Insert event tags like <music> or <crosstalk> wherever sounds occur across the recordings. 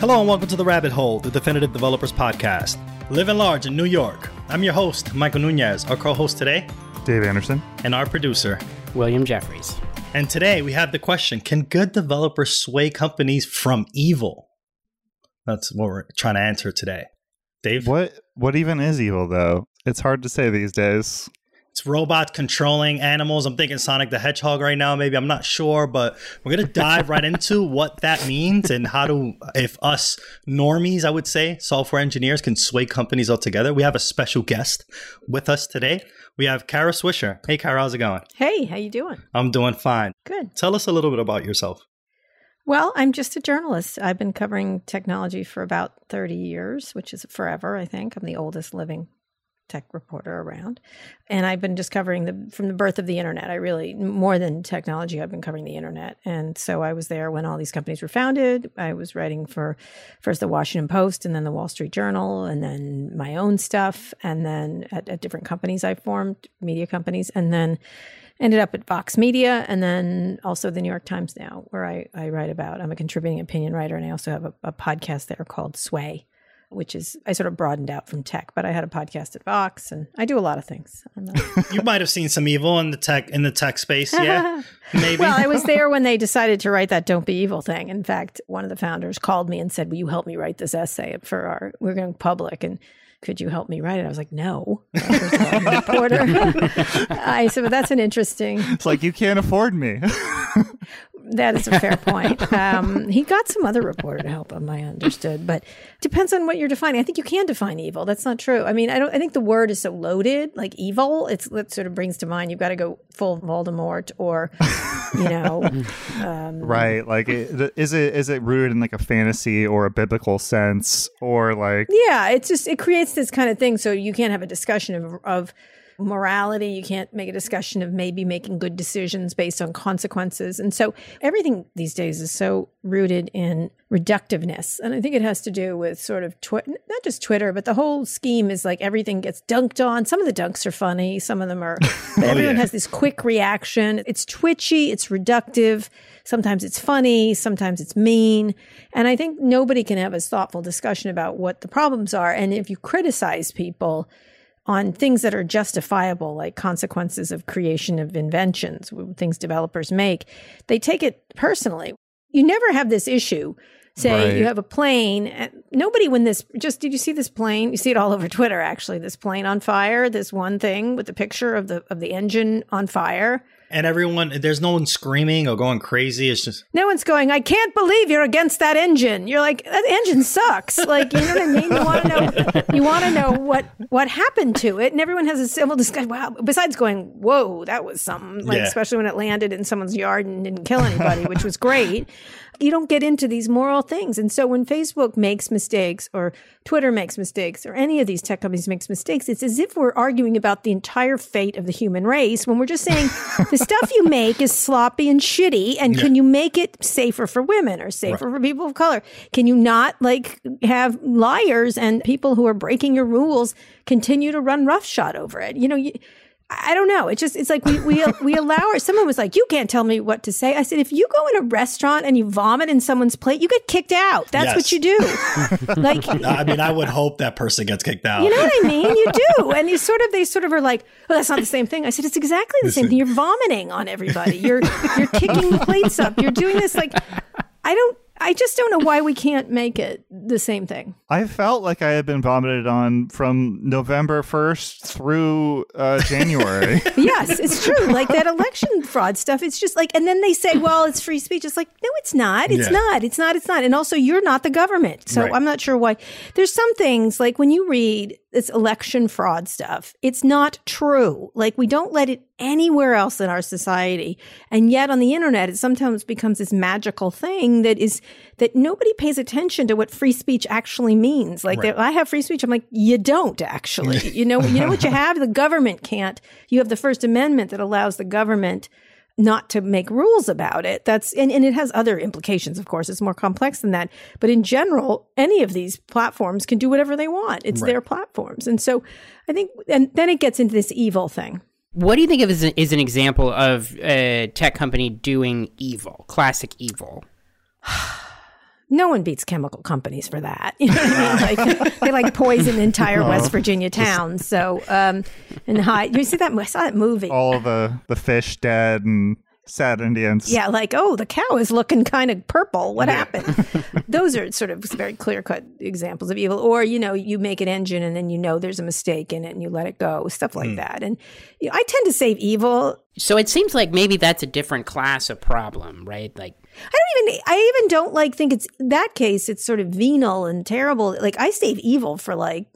Hello and welcome to the Rabbit Hole, the Definitive Developers Podcast. Living large in New York. I'm your host, Michael Nunez. Our co-host today, Dave Anderson. and our producer. William Jeffries. And today we have the question: Can good developers sway companies from evil? That's what we're trying to answer today. Dave, What what even is evil though? It's hard to say these days. It's robots controlling animals. I'm thinking Sonic the Hedgehog right now. Maybe I'm not sure, but we're gonna dive right into <laughs> what that means and how to, if us normies, I would say, software engineers can sway companies altogether. We have a special guest with us today. We have Kara Swisher. Hey, Kara, how's it going? Hey, how you doing? I'm doing fine. Good. Tell us a little bit about yourself. Well, I'm just a journalist. I've been covering technology for about 30 years, which is forever, I think. I'm the oldest living tech reporter around. And I've been just covering the from the birth of the internet. I really more than technology, I've been covering the internet. And so I was there when all these companies were founded. I was writing for first the Washington Post and then the Wall Street Journal and then my own stuff and then at, at different companies I formed, media companies, and then ended up at Vox Media and then also the New York Times now, where I, I write about. I'm a contributing opinion writer and I also have a, a podcast there called Sway, which is I sort of broadened out from tech, but I had a podcast at Vox and I do a lot of things. <laughs> You might have seen some evil in the tech in the tech space, <laughs> yeah. Maybe. well, I was <laughs> there when they decided to write that "Don't Be Evil" thing. In fact, one of the founders called me and said, "Will you help me write this essay for our? We're going public, and could you help me write it?" I was like, "No." I'm reporter. I said, "But that's an interesting. It's like you can't afford me. That is a fair point." <laughs> Um, he got some other reporter to help him. I understood, but depends on what you're defining. I think you can define evil. That's not true. I mean, I don't. I think the word is so loaded, like evil. It's it sort of brings to mind. You've got to go full Voldemort, or you know. <laughs> right. Like it, is it is it rooted in like a fantasy or a biblical sense or like Yeah, it's just it creates this kind of thing. So you can't have a discussion of of morality. You can't make a discussion of maybe making good decisions based on consequences. And so everything these days is so rooted in reductiveness. And I think it has to do with sort of twi- not just Twitter, but the whole scheme is like everything gets dunked on. Some of the dunks are funny, some of them are, <laughs> oh, but everyone yeah. has this quick reaction. It's twitchy, it's reductive. Sometimes it's funny, sometimes it's mean. And I think nobody can have a thoughtful discussion about what the problems are. And if you criticize people, on things that are justifiable, like consequences of creation of inventions, things developers make, they take it personally. You never have this issue. Say Right. you have a plane. and Nobody, when this just did you see this plane? You see it all over Twitter. Actually, this plane on fire. This one thing with the picture of the of the engine on fire. And everyone there's no one screaming or going crazy. It's just No one's going. I can't believe you're against that engine. You're like that engine sucks. Like you know what I mean. You want to know. You want to know what what happened to it, and everyone has a civil discussion. Wow. Besides going, whoa, that was something. Like Yeah. especially when it landed in someone's yard and didn't kill anybody, which was great. You don't get into these moral things, and so when Facebook makes mistakes, or Twitter makes mistakes, or any of these tech companies makes mistakes, it's as if we're arguing about the entire fate of the human race when we're just saying the stuff you make is sloppy and shitty, and can you make it safer for women or safer for people of color? Can you not like have liars and people who are breaking your rules continue to run roughshod over it? You know, you, I don't know. It's just it's like we we we allow our. Someone was like, "You can't tell me what to say." I said, "If you go in a restaurant and you vomit in someone's plate, you get kicked out. That's Yes. what you do." <laughs> like I mean, I would hope that person gets kicked out. you know what I mean? You do. And you sort of they sort of are like, "Oh, that's not the same thing." I said, "It's exactly the same thing. You're vomiting on everybody. You're you're kicking plates up. You're doing this like I don't I just don't know why we can't make it the same thing. I felt like I had been vomited on from November 1st through uh, January. <laughs> Yes, it's true. Like that election fraud stuff. It's just like, and then they say, well, it's free speech. It's like, no, it's not. It's Yeah. not. It's not. It's not. And also, you're not the government. So Right. I'm not sure why. There's some things like when you read this election fraud stuff, it's not true. Like we don't let it anywhere else in our society. And yet on the internet, it sometimes becomes this magical thing that is, that nobody pays attention to what free speech actually means. Like Right. I have free speech. I'm like, you don't actually. You know, you know what you <laughs> have? The government can't. You have the First Amendment that allows the government not to make rules about it. That's and, and it has other implications, of course. It's more complex than that. But in general, any of these platforms can do whatever they want. It's their platforms. And so I think and then it gets into this evil thing. What do you think of as an, is an example of a tech company doing evil, classic evil? No one beats chemical companies for that. <laughs> You know what I mean? Like they like poison entire West Virginia towns. So um, and hide. You see that? I saw that movie. All the the fish dead and sad Indians. Yeah, like, oh, the cow is looking kind of purple. What happened? <laughs> Those are sort of very clear cut examples of evil. Or, you know, you make an engine and then you know there's a mistake in it and you let it go, stuff like that. And you know, I tend to save evil. So it seems like maybe that's a different class of problem, right? Like, I don't even, I even don't like think it's that case, it's sort of venal and terrible. Like, I save evil for like,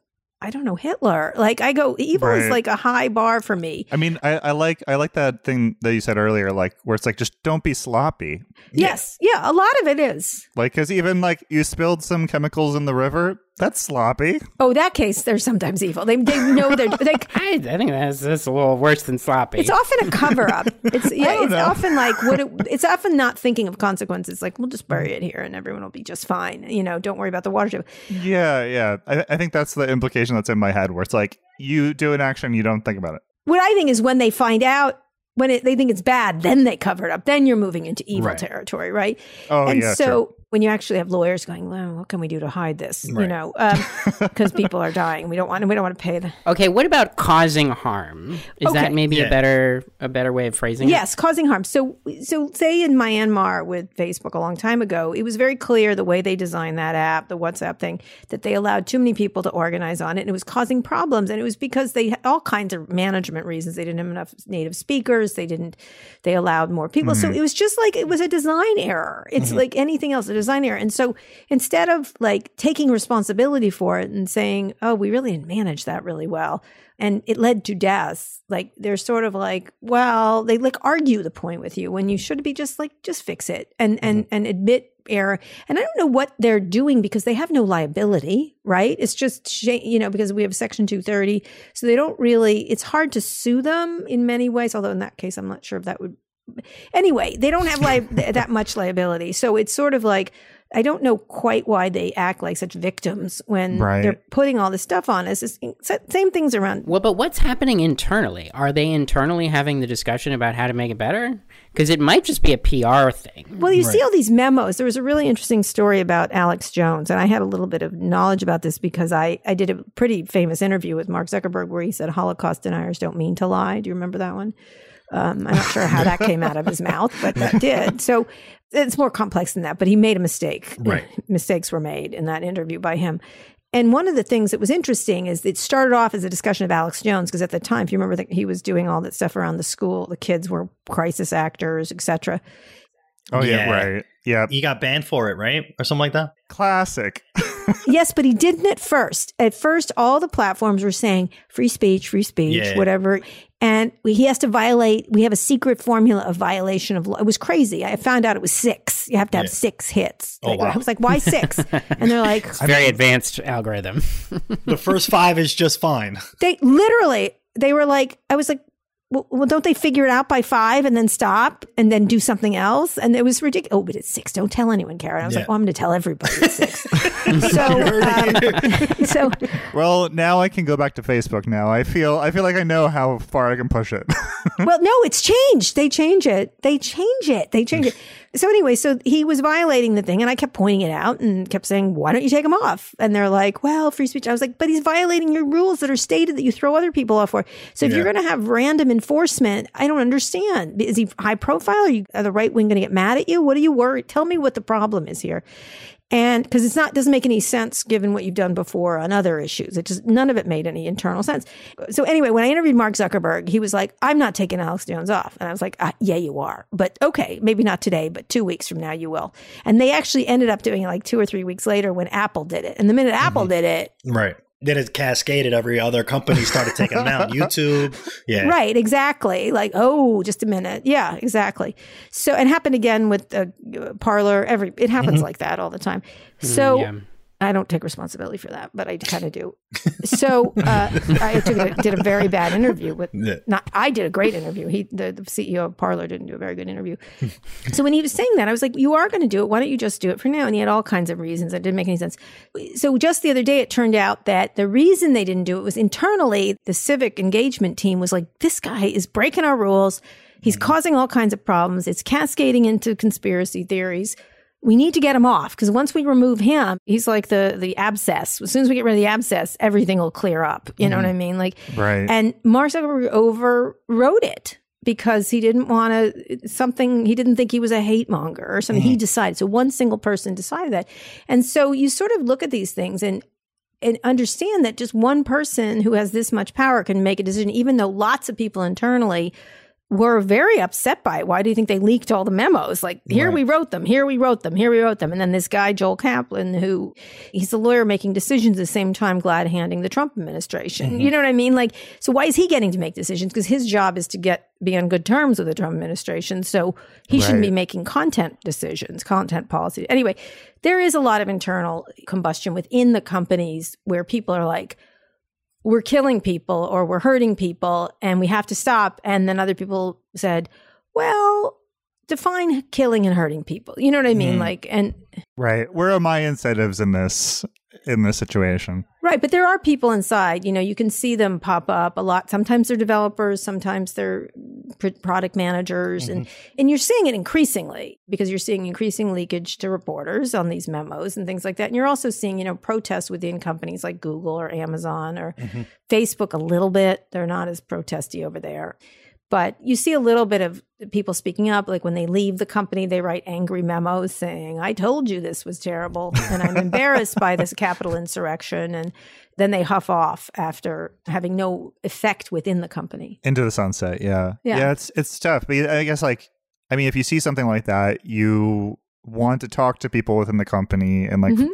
I don't know, Hitler. Like, I go, evil is like a high bar for me. I mean, I, I like I like that thing that you said earlier, like where it's like just don't be sloppy. Yes. Yeah. A lot of it is. Like, because even like you spilled some chemicals in the river, that's sloppy. Oh, that case, they're sometimes evil. They, they know they're, <laughs> they, I, I think that's, that's a little worse than sloppy. It's often a cover up. It's <laughs> yeah. don't It's know. often like what it, it's often not thinking of consequences. Like we'll just bury it here and everyone will be just fine. You know, don't worry about the water table. Yeah, yeah. I, I think that's the implication that's in my head, where it's like you do an action, you don't think about it. What I think is when they find out when it, they think it's bad, then they cover it up. Then you're moving into evil Right. territory, right? Oh, and yeah, so true. When you actually have lawyers going, well, what can we do to hide this? You know, um, <laughs> because people are dying. We don't want. We don't want to pay the. okay, what about causing harm? Is Okay. that maybe Yeah. a better a better way of phrasing it? Yes, causing harm. So, so say in Myanmar with Facebook a long time ago, it was very clear the way they designed that app, the WhatsApp thing, that they allowed too many people to organize on it, and it was causing problems. And it was because they had all kinds of management reasons. They didn't have enough native speakers. They didn't. They allowed more people. So mm-hmm. it was just like it was a design error. It's mm-hmm. like anything else, a design error. And so instead of like taking responsibility for it and saying, "Oh, we really didn't manage that really well," and it led to deaths. Like they're sort of like, well, they like argue the point with you when you should be just like just fix it and and mm-hmm. and admit error. And I don't know what they're doing because they have no liability, right? It's just you know because we have Section two thirty, so they don't really. It's hard to sue them in many ways. Although in that case, I'm not sure if that would. Anyway, they don't have li- that much liability, so it's sort of like. I don't know quite why they act like such victims when Right. they're putting all this stuff on us. It's the same things around Well, but what's happening internally? Are they internally having the discussion about how to make it better? Because it might just be a PR thing. Well, you see all these memos. There was a really interesting story about Alex Jones, and I had a little bit of knowledge about this because I, I did a pretty famous interview with Mark Zuckerberg where he said Holocaust deniers don't mean to lie. Do you remember that one? Um, I'm not sure how that came out of his mouth, but that did. So it's more complex than that. But he made a mistake. Right. <laughs> Mistakes were made in that interview by him. And one of the things that was interesting is it started off as a discussion of Alex Jones because at the time, if you remember that he was doing all that stuff around the school, the kids were crisis actors, etc. Oh yeah, Yeah. right. Yeah, He got banned for it, right? Or something like that? classic. <laughs> yes, but he didn't at first. At first, all the platforms were saying free speech, free speech, Yeah. whatever. And we- he has to violate, we have a secret formula of violation of law. It was crazy. I found out it was six. You have to have Yeah. six hits. Oh, Like, wow. I was like, why <laughs> six? and they're like, It's a very advanced algorithm. The first five is just fine. they literally, they were like, I was like, well, well, don't they figure it out by five and then stop and then do something else? And it was ridiculous. Oh, but it's six. Don't tell anyone, Kara. I was Yeah. like, well, I'm going to tell everybody it's six. <laughs> so, um, <laughs> so Well, now I can go back to Facebook. Now I feel I feel like I know how far I can push it. <laughs> well, no, it's changed. They change it. They change it. They change it. So anyway, so he was violating the thing, and I kept pointing it out and kept saying, "Why don't you take him off?" And they're like, "Well, free speech." I was like, "But he's violating your rules that are stated that you throw other people off for." So if you're going to have random enforcement, I don't understand. Is he high profile? Are you are the right wing going to get mad at you? What are you worried? Tell me what the problem is here. And because it's not doesn't make any sense given what you've done before on other issues. It just none of it made any internal sense. So anyway, when I interviewed Mark Zuckerberg, he was like, "I'm not taking Alex Jones off," and I was like, uh, "Yeah, you are, but okay, maybe not today, but two weeks from now you will." And they actually ended up doing it like two or three weeks later when Apple did it. And the minute Apple did it, Right. Then it cascaded. Every other company started taking them down. <laughs> YouTube. Yeah. Right, exactly. Like, oh, just a minute. Yeah, exactly. So, and happened again with the uh, Parler. Every it happens like that all the time. So, yeah. I don't take responsibility for that, but I kind of do. So, uh, I took a, did a very bad interview with. Yeah. Not, I did a great interview. He, the, the CEO of Parler, didn't do a very good interview. so when he was saying that, I was like, "You are going to do it. Why don't you just do it for now?" And he had all kinds of reasons. that didn't make any sense. So just the other day, it turned out that the reason they didn't do it was internally. The civic engagement team was like, "This guy is breaking our rules. He's causing all kinds of problems. It's cascading into conspiracy theories." We need to get him off because once we remove him, he's like the the abscess. As soon as we get rid of the abscess, everything will clear up. You know what mm-hmm. I mean? Like, Right. and Mark Zuckerberg overrode it because he didn't want to something. He didn't think he was a hate monger or something. He mm-hmm. decided. So one single person decided that, and so you sort of look at these things and and understand that just one person who has this much power can make a decision, even though lots of people internally were very upset by it. Why do you think they leaked all the memos? Like, here Right. we wrote them, here we wrote them, here we wrote them. And then this guy, Joel Kaplan, who he's a lawyer making decisions at the same time glad handing the Trump administration. Mm-hmm. You know what I mean? Like, so why is he getting to make decisions? Because his job is to get be on good terms with the Trump administration. So he shouldn't be making content decisions, content policy. Anyway, there is a lot of internal combustion within the companies where people are like, we're killing people or we're hurting people and we have to stop. And then other people said, well, define killing and hurting people. You know what I mean? Mm. Like, and right. Where are my incentives in this in this situation? right. But there are people inside, you know, you can see them pop up a lot. Sometimes they're developers, sometimes they're pr- product managers. And, mm-hmm. and you're seeing it increasingly because you're seeing increasing leakage to reporters on these memos and things like that. And you're also seeing, you know, protests within companies like Google or Amazon or mm-hmm. Facebook a little bit. They're not as protesty over there. But you see a little bit of people speaking up. Like when they leave the company, they write angry memos saying, I told you this was terrible and I'm embarrassed by this Capitol insurrection. And then they huff off after having no effect within the company. Into the sunset. Yeah. Yeah. it's it's tough. But I guess like I mean, if you see something like that, you want to talk to people within the company and like Mhm.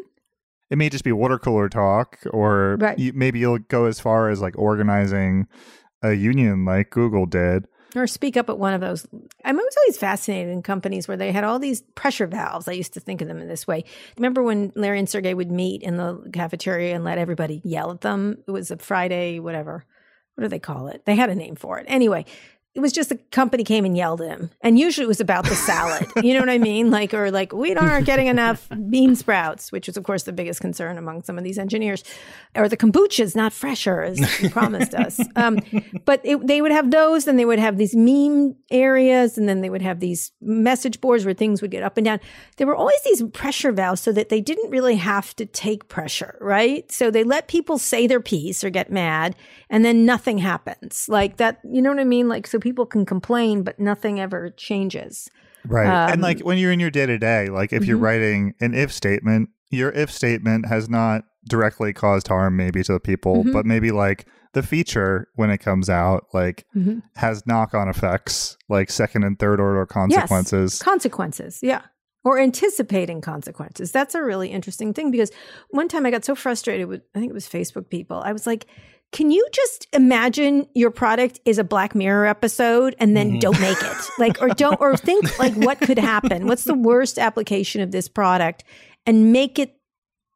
it may just be water cooler talk or Right. you, maybe you'll go as far as like organizing a union like Google did. Or speak up at one of those. I'm always always fascinated in companies where they had all these pressure valves. I used to think of them in this way. Remember when Larry and Sergey would meet in the cafeteria and let everybody yell at them? It was a Friday, whatever. What do they call it? They had a name for it. Anyway, it was just the company came and yelled at him. And usually it was about the salad. you know what I mean? Like, or like, we aren't getting enough bean sprouts, which is, of course, the biggest concern among some of these engineers. Or the kombucha's not fresher, as you promised us. Um, but it, they would have those, and they would have these meme areas, and then they would have these message boards where things would get up and down. There were always these pressure valves so that they didn't really have to take pressure, right? So they let people say their piece or get mad, and then nothing happens. Like that, you know what I mean? Like, so people can complain, but nothing ever changes. Right. and Um, like when you're in your day to day, like if you're Mhm. writing an if statement, your if statement has not directly caused harm maybe to the people, Mhm. but maybe like the feature when it comes out like Mhm. has knock on effects, like second and third order consequences. Consequences, yeah. Or anticipating consequences. That's a really interesting thing because one time I got so frustrated with, I think it was Facebook people. I was like, can you just imagine your product is a Black Mirror episode and then Mhm. don't make it? Like, or don't, or think <laughs> like what could happen? What's the worst application of this product and make it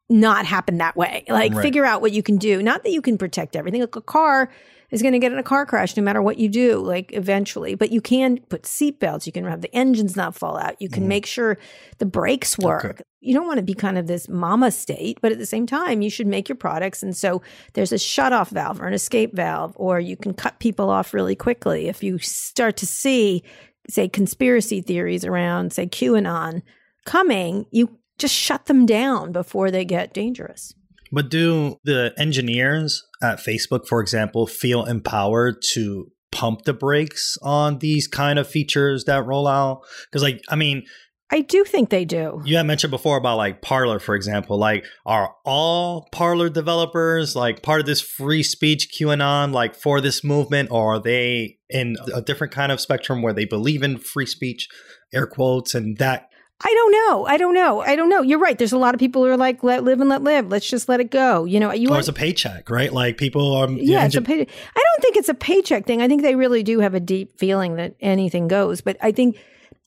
not happen that way? Like, Right. figure out what you can do. Not that you can protect everything. Like, a car is going to get in a car crash no matter what you do, like eventually. But you can put seatbelts. You can have the engines not fall out. You can mm-hmm. make sure the brakes oh, work. Okay. You don't want to be kind of this mama state, but at the same time, you should make your products. And so there's a shut off valve or an escape valve, or you can cut people off really quickly. If you start to see, say, conspiracy theories around, say, QAnon coming, you just shut them down before they get dangerous. But do the engineers at Facebook, for example, feel empowered to pump the brakes on these kind of features that roll out? Because, like, I mean, I do think they do. you had mentioned before about like Parler, for example. Like, are all Parler developers like part of this free speech QAnon, like for this movement, or are they in a different kind of spectrum where they believe in free speech, air quotes, and that? I don't know. I don't know. I don't know. You're right. There's a lot of people who are like, let live and let live. Let's just let it go. You know, you oh, Or want, it's a paycheck, right? Like people um, are. yeah, it's a pay. I don't think it's a paycheck thing. I think they really do have a deep feeling that anything goes. But I think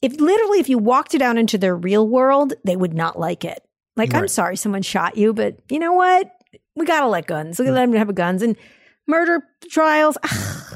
if literally if you walked it out into their real world, they would not like it. Like, I'm sorry someone shot you, but you know what? We gotta let guns. We gotta let them have guns and murder trials.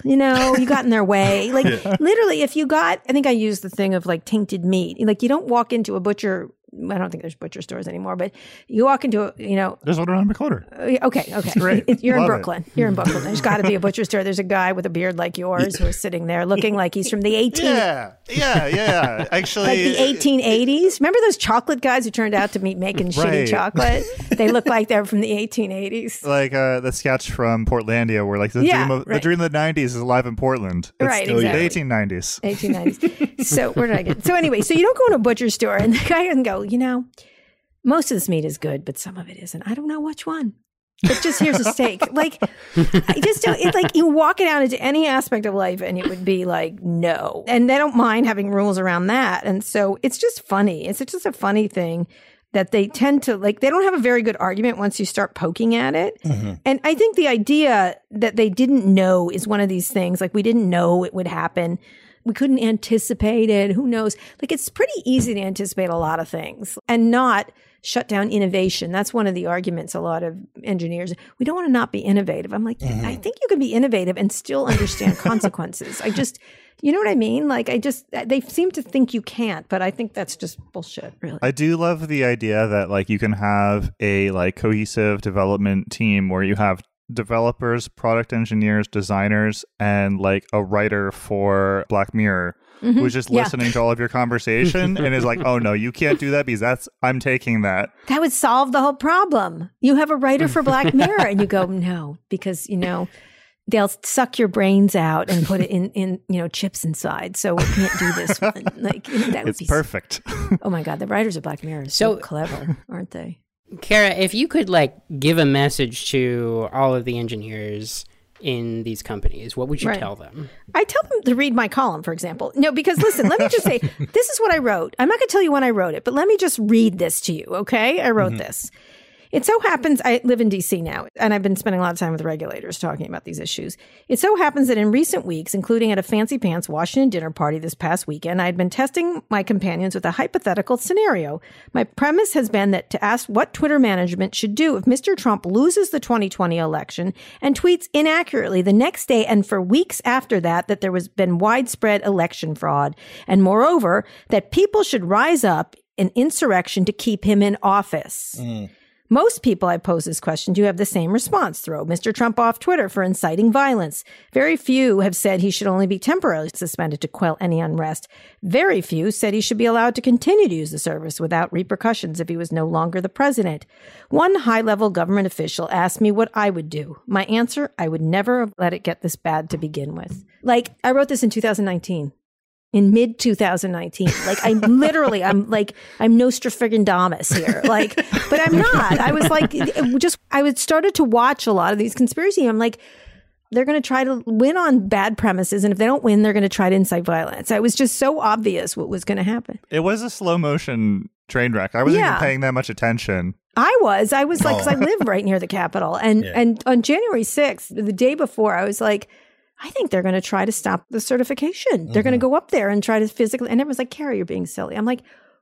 you know, you got in their way. <laughs> Like literally, if you got, I think I used the thing of like tainted meat. Like you don't walk into a butcher I don't think there's butcher stores anymore, but you walk into a, you know, There's one around the corner. uh, okay, okay. <laughs> You're in Love it. Brooklyn. You're in Brooklyn. There's got to be a butcher store. There's a guy with a beard like yours who is sitting there looking like he's from the 18 Yeah, yeah, yeah. Actually, like the 1880s. Remember those chocolate guys who turned out to be making Right. shitty chocolate? They look like they're from the 1880s. like uh, the sketch from Portlandia, where like the Yeah, dream of the dream of the '90s is alive in Portland. It's Right, the exactly. 1890s. 1890s. so where did I get? So anyway, so you don't go to a butcher store and the guy doesn't go. You know, most of this meat is good, but some of it isn't. I don't know which one. But just here's a steak. <laughs> Like I just don't. It's like you walk it out into any aspect of life, and it would be like no. And they don't mind having rules around that. And so it's just funny. It's just a funny thing that they tend to like. They don't have a very good argument once you start poking at it. Mm-hmm. And I think the idea that they didn't know is one of these things. Like we didn't know it would happen. We couldn't anticipate it. Who knows? Like it's pretty easy to anticipate a lot of things and not shut down innovation. That's one of the arguments a lot of engineers. We don't want to not be innovative. I'm like, mm-hmm. I think you can be innovative and still understand <laughs> consequences. I just, you know what I mean? Like I just, uh, they seem to think you can't, but I think that's just bullshit, really. I do love the idea that like you can have a like cohesive development team where you have developers, product engineers, designers, and like a writer for Black Mirror who's mm-hmm. just Yeah. listening to all of your conversation and is like, "Oh no, you can't do that because that's I'm taking that." That would solve the whole problem. You have a writer for Black <laughs> Mirror, and you go, no, because you know they'll suck your brains out and put it in, in you know chips inside. So we can't do this one. <laughs> Like that would It's be. perfect. Oh my god, the writers of Black Mirror are so, So- clever, aren't they? Kara, if you could like give a message to all of the engineers in these companies, what would you Right. tell them? I tell them to read my column, for example. No, because listen, let me just say <laughs> this is what I wrote. I'm not going to tell you when I wrote it, but let me just read this to you, okay? I wrote mm-hmm. this. It so happens I live in DC now, and I've been spending a lot of time with regulators talking about these issues. It so happens that in recent weeks, including at a fancy pants Washington dinner party this past weekend, I had been testing my companions with a hypothetical scenario. My premise has been that to ask what Twitter management should do if Mr. Trump loses the 2020 election and tweets inaccurately the next day and for weeks after that that there was been widespread election fraud, and moreover that people should rise up in insurrection to keep him in office. Mm. Most people I pose this question to have the same response throw Mr. Trump off Twitter for inciting violence. Very few have said he should only be temporarily suspended to quell any unrest. Very few said he should be allowed to continue to use the service without repercussions if he was no longer the president. One high level government official asked me what I would do. My answer I would never have let it get this bad to begin with. Like, I wrote this in 2019 in mid 2019. Like I'm <laughs> literally, I'm like, I'm Nostradamus here. Like, but I'm not. I was like, <laughs> just, I would started to watch a lot of these conspiracy. I'm like, they're going to try to win on bad premises, and if they don't win, they're going to try to incite violence. It was just so obvious what was going to happen. It was a slow motion train wreck. I wasn't Yeah. even paying that much attention. I was, I was like, because I live right near the Capitol, and <laughs> Yeah. and on January 6th, the day before, I was like. I think they're going to try to stop the certification. They're going to mm-hmm. go up there and try to physically. And everyone's like, "Kara, you're being silly." I'm like,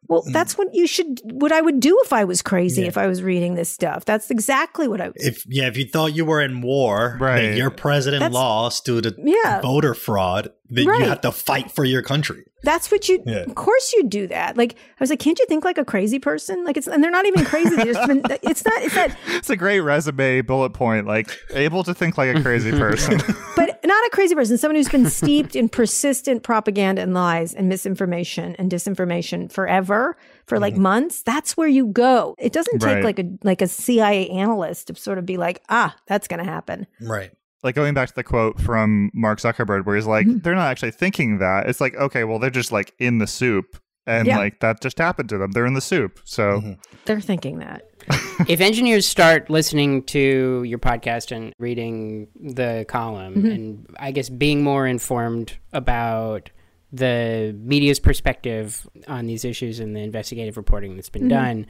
"Well, mm. that's what you should. What I would do if I was crazy. Yeah. If I was reading this stuff, that's exactly what I. would. If yeah, if you thought you were in war, Right. that your president That's- lost due to Yeah. voter fraud, then Right. you have to fight for your country. That's what you. Yeah. Of course, you do that. Like I was like, can't you think like a crazy person? Like it's and they're not even crazy. They're just been, <laughs> it's not. It's not. It's a great resume bullet point. Like able to think like a crazy <laughs> person. but not a crazy person, someone who's been steeped in persistent propaganda and lies and misinformation and disinformation forever for like months. That's where you go. It doesn't take Right. like a like a CIA analyst to sort of be like, ah, that's going to happen. Right. like going back to the quote from Mark Zuckerberg, where he's like, Mm-hmm. they're not actually thinking that. It's like, okay, well, they're just like in the soup. And Yeah. like that just happened to them. They're in the soup. So They're thinking that. <laughs> if engineers start listening to your podcast and reading the column Mm-hmm. and I guess being more informed about the media's perspective on these issues and the investigative reporting that's been Mm-hmm. done,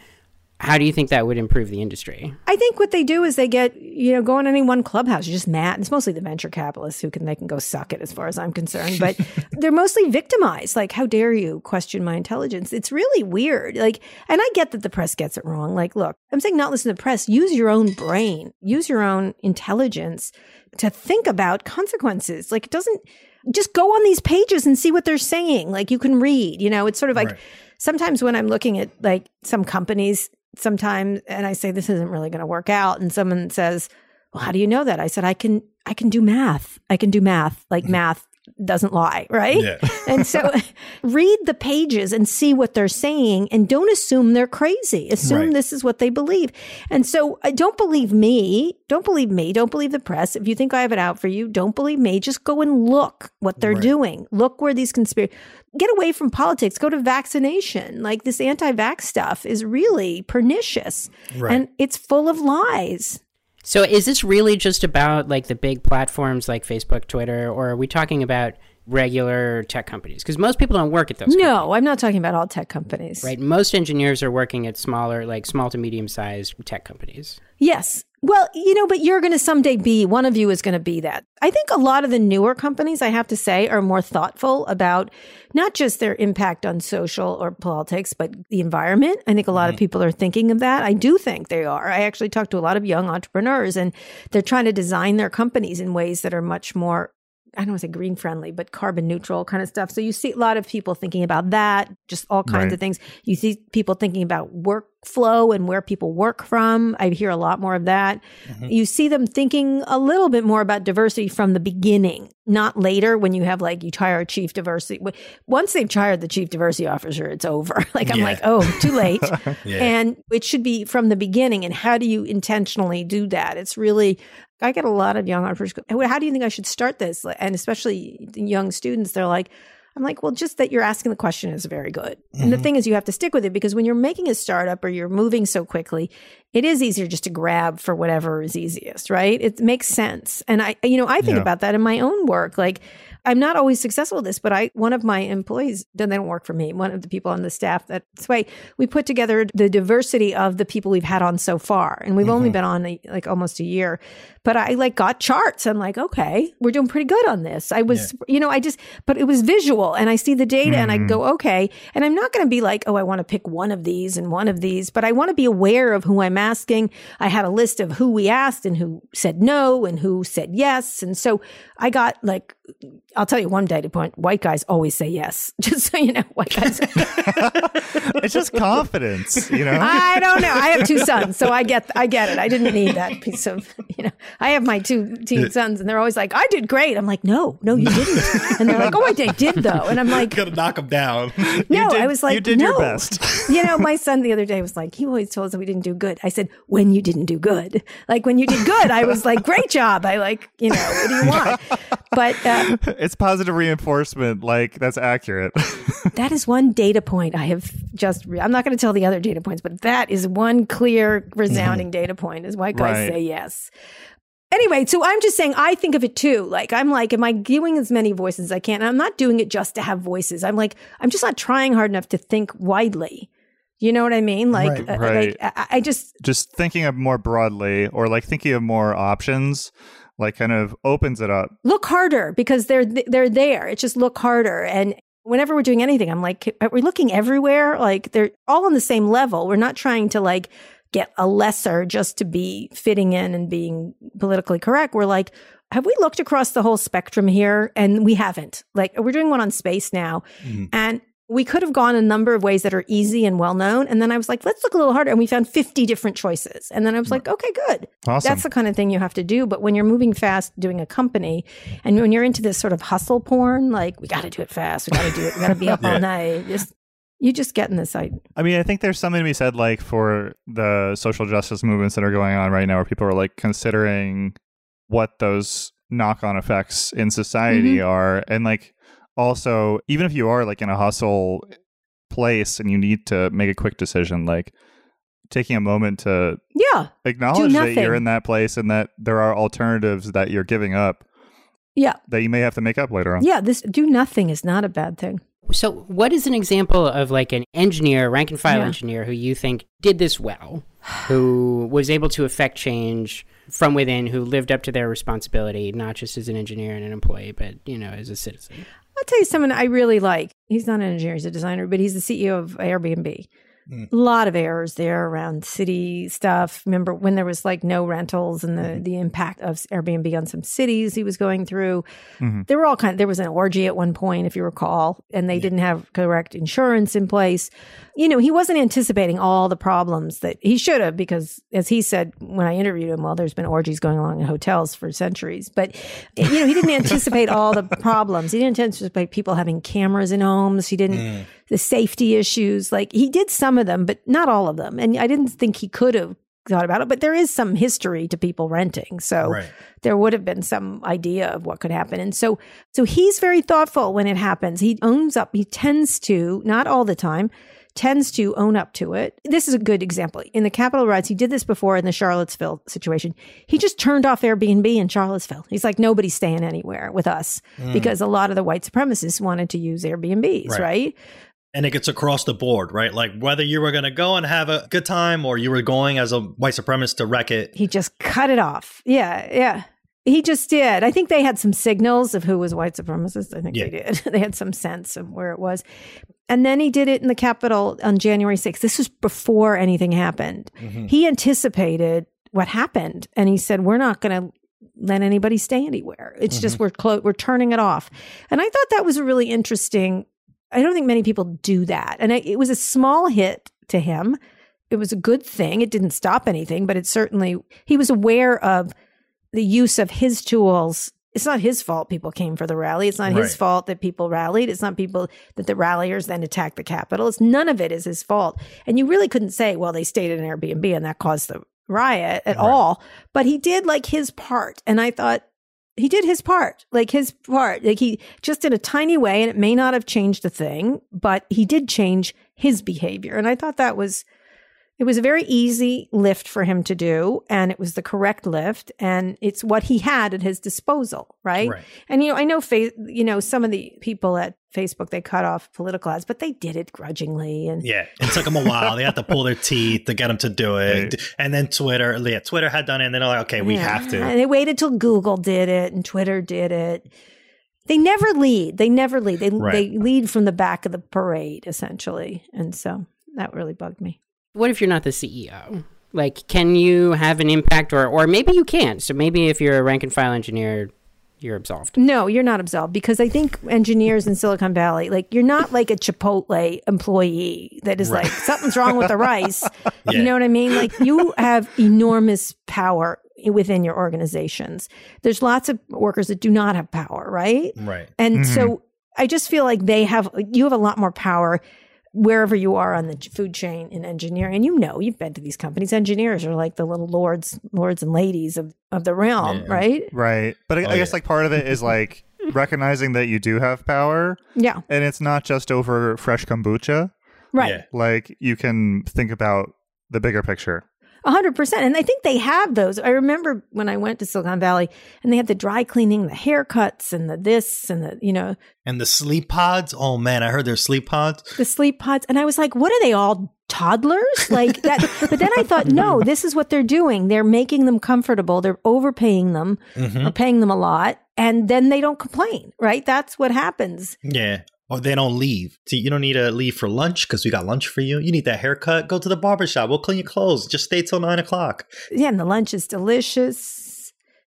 how do you think that would improve the industry? I think what they do is they get, you know, go on any one clubhouse. You're just mad. It's mostly the venture capitalists who can, they can go suck it as far as I'm concerned. But <laughs> they're mostly victimized. Like, how dare you question my intelligence? It's really weird. Like, and I get that the press gets it wrong. Like, look, I'm saying not listen to the press. Use your own brain, use your own intelligence to think about consequences. Like, it doesn't, just go on these pages and see what they're saying. Like, you can read, you know, it's sort of like, Right. sometimes when I'm looking at like some companies, sometimes, and I say, this isn't really going to work out. And someone says, well, how do you know that? I said, I can, I can do math. I can do math, like math doesn't lie, right? Yeah. <laughs> and so <laughs> read the pages and see what they're saying and don't assume they're crazy. Assume Right. this is what they believe. And so uh, don't believe me. Don't believe me. Don't believe the press. If you think I have it out for you, don't believe me. Just go and look what they're Right. doing. Look where these conspiracy get away from politics. Go to vaccination. Like this anti-vax stuff is really pernicious. Right. And it's full of lies. So is this really just about like the big platforms like Facebook, Twitter, or are we talking about regular tech companies? Because most people don't work at those. companies, No, I'm not talking about all tech companies. right? Most engineers are working at smaller, like small to medium sized tech companies. Yes. Well, you know, but you're going to someday be, one of you is going to be that. I think a lot of the newer companies, I have to say, are more thoughtful about not just their impact on social or politics, but the environment. I think a lot of people are thinking of that. I do think they are. I actually talk to a lot of young entrepreneurs and they're trying to design their companies in ways that are much more I don't want to say green friendly, but carbon neutral kind of stuff. So you see a lot of people thinking about that, just all kinds Right. of things. You see people thinking about workflow and where people work from. I hear a lot more of that. Mm-hmm. You see them thinking a little bit more about diversity from the beginning, not later when you have like you hire a chief diversity. Once they've hired the chief diversity officer, it's over. <laughs> like I'm Yeah. like, oh, too late. <laughs> Yeah. And it should be from the beginning. And how do you intentionally do that? It's really, I get a lot of young entrepreneurs. How do you think I should start this? And especially young students, they're like, I'm like, well, just that you're asking the question is very good. And the mm-hmm. thing is, you have to stick with it because when you're making a startup or you're moving so quickly, it is easier just to grab for whatever is easiest, right? It makes sense. And I, you know, I think Yeah. about that in my own work. Like, I'm not always successful at this, but I, one of my employees, they don't work for me. One of the people on the staff that why we put together the diversity of the people we've had on so far. And we've only mm-hmm. been on a, like almost a year, but I like got charts. I'm like, okay, we're doing pretty good on this. I was, you know, I just, but it was visual and I see the data and I mm-hmm. go, okay. And I'm not going to be like, oh, I want to pick one of these and one of these, but I want to be aware of who I'm asking. I had a list of who we asked and who said no and who said yes. And so I got like, I'll tell you one data point. White guys always say yes. <laughs> Just so you know, white guys. <laughs> it's just confidence, you know. I don't know. I have two sons, so I get I get it. I didn't need that piece of you know. I have my two teen sons, and they're always like, "I did great." I'm like, "No, no, you didn't." And they're like, "Oh, I did, did though." And I'm like, You Gotta knock them down. <laughs> "No." did- I was like, you did no. your best. you know, my son the other day was like, he always told us that we didn't do good. I said, when you didn't do good, like when you did good, I was like, great job. I like, you know, what do you want? But uh, it's positive reinforcement. Like that's accurate. <laughs> that is one data point I have just. Re- I'm not going to tell the other data points, but that is one clear, resounding data point. Is white guys Right. say yes. Anyway, so I'm just saying I think of it too. Like I'm like, am I giving as many voices as I can? And I'm not doing it just to have voices. I'm like, I'm just not trying hard enough to think widely. You know what I mean? Like, Right. uh, Right. like I, I just just thinking of more broadly, or like thinking of more options, like kind of opens it up. look harder because they're they're there. It's just look harder. And whenever we're doing anything, I'm like, are we looking everywhere? Like they're all on the same level. We're not trying to like get a lesser just to be fitting in and being politically correct. We're like, have we looked across the whole spectrum here? And we haven't. Like we're doing one on space now, mm-hmm. and we could have gone a number of ways that are easy and well known. And then I was like, let's look a little harder. And we found 50 different choices. And then I was like, okay, good. Awesome. That's the kind of thing you have to do. But when you're moving fast doing a company and when you're into this sort of hustle porn, like we got to do it fast, we got to do it, we got to be up <laughs> all night. Just, you just get in the site. I mean, I think there's something to be said, like for the social justice movements that are going on right now, where people are like considering what those knock-on effects in society mm-hmm. are, and like also, even if you are like in a hustle place and you need to make a quick decision, like taking a moment to yeah, acknowledge that you're in that place and that there are alternatives that you're giving up yeah, that you may have to make up later on. yeah. This do nothing is not a bad thing. So, what is an example of like an engineer, rank and file Yeah. engineer, who you think did this well, who <sighs> was able to affect change from within, who lived up to their responsibility, not just as an engineer and an employee, but you know, as a citizen? I'll tell you someone I really like. He's not an engineer, he's a designer, but he's the CEO of Airbnb. Mm. A lot of errors there around city stuff. Remember when there was like no rentals and the, mm-hmm. the impact of Airbnb on some cities he was going through. Mm-hmm. There were all kind there was an orgy at one point, if you recall, and they didn't have correct insurance in place. You know, he wasn't anticipating all the problems that he should have because as he said when I interviewed him, well, there's been orgies going along in hotels for centuries. But you know, he didn't <laughs> anticipate all the problems. He didn't anticipate people having cameras in homes. He didn't mm. The safety issues. Like he did some of them, but not all of them. And I didn't think he could have thought about it. But there is some history to people renting, so Right. there would have been some idea of what could happen. And so, so he's very thoughtful when it happens. He owns up. He tends to, not all the time, tends to own up to it. This is a good example. In the Capitol riots, he did this before in the Charlottesville situation. He just turned off Airbnb in Charlottesville. He's like, nobody's staying anywhere with us mm. because a lot of the white supremacists wanted to use Airbnbs, Right. right? And it gets across the board, right? Like whether you were going to go and have a good time or you were going as a white supremacist to wreck it. He just cut it off. Yeah, yeah. He just did. I think they had some signals of who was white supremacist. I think Yeah. they did. <laughs> they had some sense of where it was. And then he did it in the Capitol on January 6th. This was before anything happened. Mm-hmm. He anticipated what happened and he said, We're not going to let anybody stay anywhere. It's just mm-hmm. we're clo- we're turning it off. And I thought that was a really interesting. I don't think many people do that. And I, it was a small hit to him. It was a good thing. It didn't stop anything, but it certainly he was aware of the use of his tools. It's not his fault people came for the rally. It's not his fault that people rallied. It's not people that the ralliers then attacked the Capitol. It's none of it is his fault. And you really couldn't say, well, they stayed in an Airbnb and that caused the riot at Right. all. But he did like his part. And I thought he did his part, like his part. Like he just in a tiny way, and it may not have changed a thing, but he did change his behavior. And I thought that was it was a very easy lift for him to do, and it was the correct lift, and it's what he had at his disposal, right? Right. And you know, I know, you know, some of the people at Facebook they cut off political ads, but they did it grudgingly, and Yeah, it took them a while. They had to pull their teeth to get them to do it, and then Twitter, yeah, Twitter had done it, and then they're like, okay, we Yeah. have to. And they waited till Google did it and Twitter did it. They never lead. They never lead. They Right. they lead from the back of the parade, essentially, and so that really bugged me. What if you're not the CEO? Like, can you have an impact, or or maybe you can't? So maybe if you're a rank and file engineer, you're absolved. No, you're not absolved because I think engineers in Silicon Valley, like you're not like a Chipotle employee that is like something's wrong with the <laughs> rice. Yeah. You know what I mean? Like you have enormous power within your organizations. There's lots of workers that do not have power, right? Right. And so mm-hmm. I just feel like they have, you have a lot more power wherever you are on the food chain in engineering. And you know, you've been to these companies. Engineers are like the little lords, lords and ladies of, of the realm, Yeah. right? Right. But I, Oh, I guess yeah. like part of it is <laughs> like recognizing that you do have power Yeah. and it's not just over fresh kombucha. Right. Yeah. Like you can think about the bigger picture. A hundred percent. And I think they have those. I remember when I went to Silicon Valley and they had the dry cleaning, the haircuts and the this and the, you know, And the sleep pods. Oh man, I heard there's sleep pods. the sleep pods. And I was like, what are they all toddlers? Like that. <laughs> but then I thought, no, this is what they're doing. They're making them comfortable. They're overpaying them Mhm. or paying them a lot. And then they don't complain, right? That's what happens. Yeah. Or they don't leave. See, you don't need to leave for lunch because we got lunch for you. You need that haircut. Go to the barber shop. We'll clean your clothes. Just stay till nine o'clock. Yeah. And the lunch is delicious.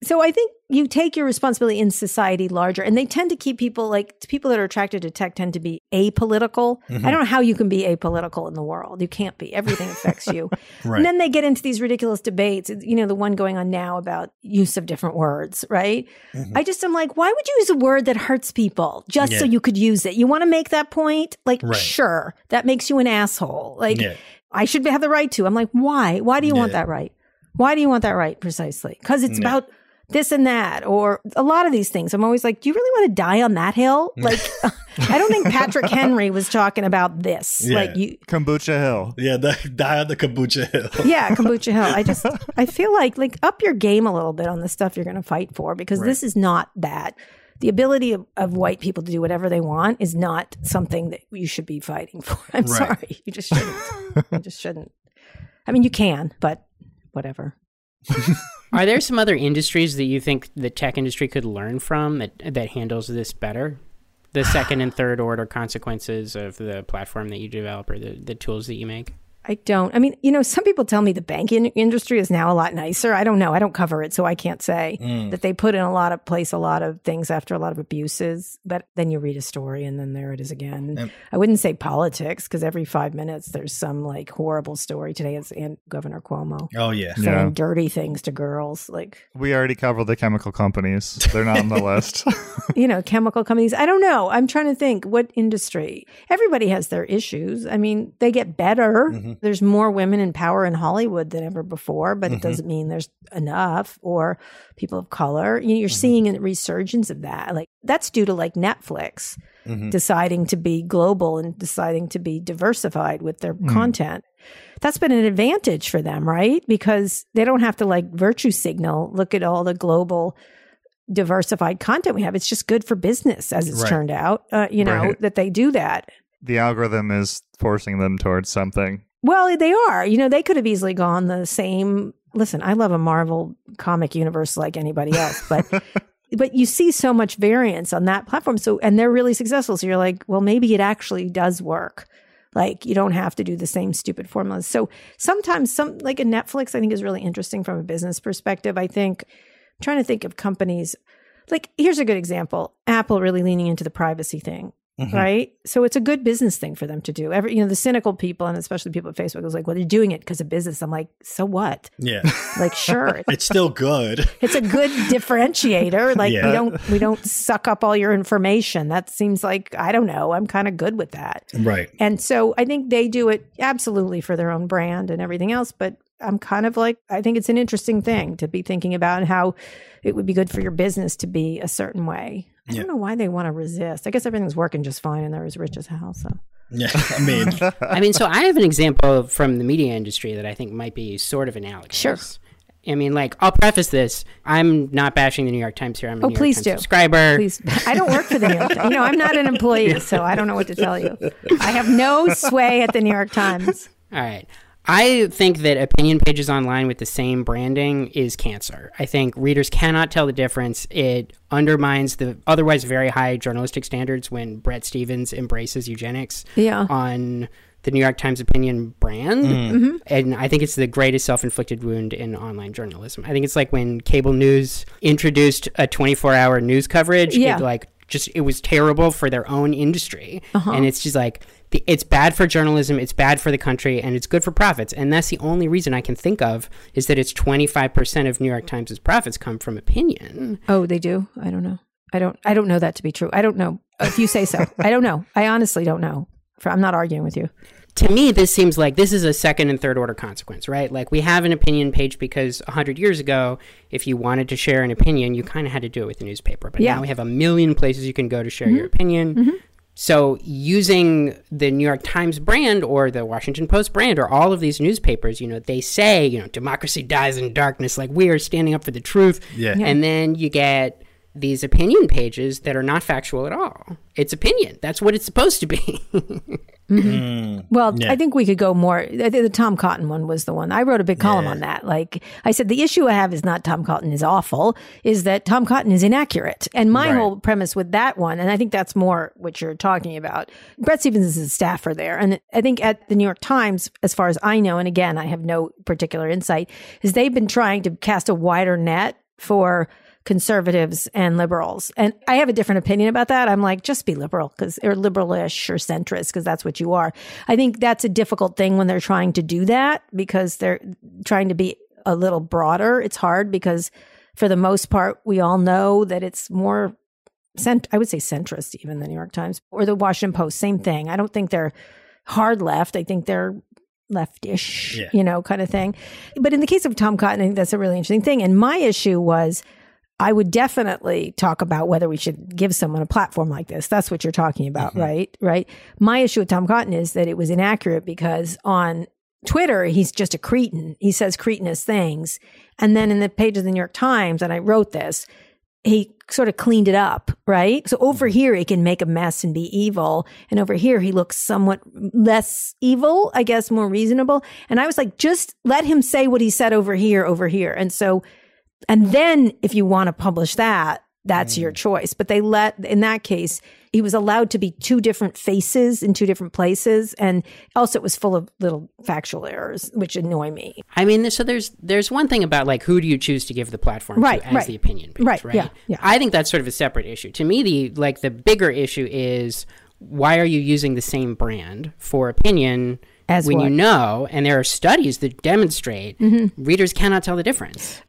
So I think you take your responsibility in society larger, and they tend to keep people like people that are attracted to tech tend to be apolitical. I mm-hmm. don't know how you can be apolitical in the world. You can't be. Everything affects you. <laughs> Right. And then they get into these ridiculous debates. You know, the one going on now about use of different words, right? Mm-hmm. I just am like, why would you use a word that hurts people just so you could use it? You want to make that point? Like, Right. sure, that makes you an asshole. Like, Yeah. I should have the right to. I'm like, why? Why do you want that right? Why do you want that right precisely? Because it's Yeah. about this and that, or a lot of these things. I'm always like, do you really want to die on that hill? <laughs> Like, I don't think Patrick Henry was talking about this. Yeah. Like, you, Kombucha Hill. Yeah, the die on the kombucha hill. <laughs> yeah, kombucha hill. I just, <laughs> I feel like, like up your game a little bit on the stuff you're going to fight for because Right. this is not that. The ability of, of white people to do whatever they want is not something that you should be fighting for. I'm Right. sorry. You just shouldn't. you just shouldn't. I mean, you can, but whatever. Are there some other industries that you think the tech industry could learn from that that handles this better? The second and third order consequences of the platform that you develop or the, the tools that you make? I don't. I mean, you know, some people tell me the banking industry is now a lot nicer. I don't know. I don't cover it, so I can't say Mm. that they put in a lot of place a lot of things after a lot of abuses. But then you read a story and then there it is again. Yep. I wouldn't say politics because every five minutes there's some like horrible story. Today it's and Governor Cuomo Oh yeah. saying Yeah. dirty things to girls, like We already covered the chemical companies. They're not on the list. <laughs> <laughs> you know, chemical companies. I don't know. I'm trying to think what industry. Everybody has their issues. I mean, they get better. Mhm. There's more women in power in Hollywood than ever before, but Mhm. it doesn't mean there's enough or people of color. You know, you're Mhm. seeing a resurgence of that. Like that's due to like Netflix Mhm. deciding to be global and deciding to be diversified with their Mm. content. That's been an advantage for them, right? Because they don't have to like virtue signal, look at all the global diversified content we have. It's just good for business as it's Right. turned out, uh, you know, Right. that they do that. the algorithm is forcing them towards something. Well, they are. You know, they could have easily gone the same. Listen, I love a Marvel comic universe like anybody else, but <laughs> but you see so much variance on that platform. So and they're really successful. So you're like, well, maybe it actually does work. Like you don't have to do the same stupid formulas. So sometimes some like a Netflix, I think is really interesting from a business perspective. I think I'm trying to think of companies like here's a good example. Apple really leaning into the privacy thing Mhm. right? So it's a good business thing for them to do. Every, you know, the cynical people and especially people at Facebook was like, "Well, they're doing it because of business." I'm like, "So what? Yeah. <laughs> Like, sure, <laughs> It's still good. it's a good differentiator. <laughs> Like, Yeah. we don't we don't suck up all your information. That seems like I don't know. I'm kind of good with that. Right. And so I think they do it absolutely for their own brand and everything else. But I'm kind of like, I think it's an interesting thing to be thinking about how it would be good for your business to be a certain way. I Yeah. don't know why they want to resist. I guess everything's working just fine and they're as rich as hell. So Yeah. <laughs> I mean, I mean, so I have an example from the media industry that I think might be sort of analogous. Sure. I mean, like, I'll preface this. I'm not bashing the New York Times here. I'm a Oh, New please York do. Times subscriber. please, I don't work for the New York Times. You know, I'm not an employee, so I don't know what to tell you. I have no sway at the New York Times. All right. I think that opinion pages online with the same branding is cancer. I think readers cannot tell the difference. It undermines the otherwise very high journalistic standards when Bret Stephens embraces eugenics Yeah. on the New York Times opinion brand. Mm-hmm. And I think it's the greatest self inflicted wound in online journalism. I think it's like when cable news introduced a 24 hour news coverage. Yeah. It, like, just it was terrible for their own industry. Uh-huh. And it's just like, the- it's bad for journalism, it's bad for the country, and it's good for profits. And that's the only reason I can think of is that it's 25% of New York Times' profits come from opinion. Oh, they do. I don't know. I don't. I don't know that to be true. I don't know. If you say so, I don't know. I honestly don't know. For- I'm not arguing with you. to me, this seems like this is a second and third order consequence, right? Like we have an opinion page because 100 years ago, if you wanted to share an opinion, you kind of had to do it with a newspaper. But Yeah. now we have a million places you can go to share mm-hmm. your opinion. Mm-hmm. So using the New York Times brand or the Washington Post brand or all of these newspapers, you know, they say, you know, democracy dies in darkness, like we are standing up for the truth. Yeah. And then you get these opinion pages that are not factual at all. It's opinion. That's what it's supposed to be. <laughs> Mm. Well, Yeah. I think we could go more. I think the Tom Cotton one was the one. I wrote a big column Yeah. on that. Like I said, the issue I have is not Tom Cotton is awful, is that Tom Cotton is inaccurate. And my Right. whole premise with that one, and I think that's more what you're talking about. Bret Stephens is a staffer there. And I think at the New York Times, as far as I know, and again, I have no particular insight, is they've been trying to cast a wider net for conservatives and liberals. And I have a different opinion about that. I'm like, just be liberal because or liberalish or centrist because that's what you are. I think that's a difficult thing when they're trying to do that because they're trying to be a little broader. It's hard because for the most part, we all know that it's more cent I would say centrist even the New York Times or the Washington Post, same thing. I don't think they're hard left. I think they're leftish, Yeah. you know, kind of thing. But in the case of Tom Cotton, I think that's a really interesting thing. And my issue was I would definitely talk about whether we should give someone a platform like this. That's what you're talking about, mm-hmm. right? Right. My issue with Tom Cotton is that it was inaccurate because on Twitter, he's just a cretin. He says cretinous things. And then in the page of the New York Times, and I wrote this, he sort of cleaned it up, right? So over mm-hmm. here, he can make a mess and be evil. And over here, he looks somewhat less evil, I guess, more reasonable. And I was like, just let him say what he said over here, over here. And so, and then if you want to publish that, that's your choice. But they let, in that case, he was allowed to be two different faces in two different places, and also it was full of little factual errors, which annoy me. I mean, so there's there's one thing about like who do you choose to give the platform Right, to as right. the opinion page, Right, right? yeah, yeah. I think that's sort of a separate issue. To me, the like the bigger issue is why are you using the same brand for opinion As when what? you know, and there are studies that demonstrate Mm-hmm. readers cannot tell the difference.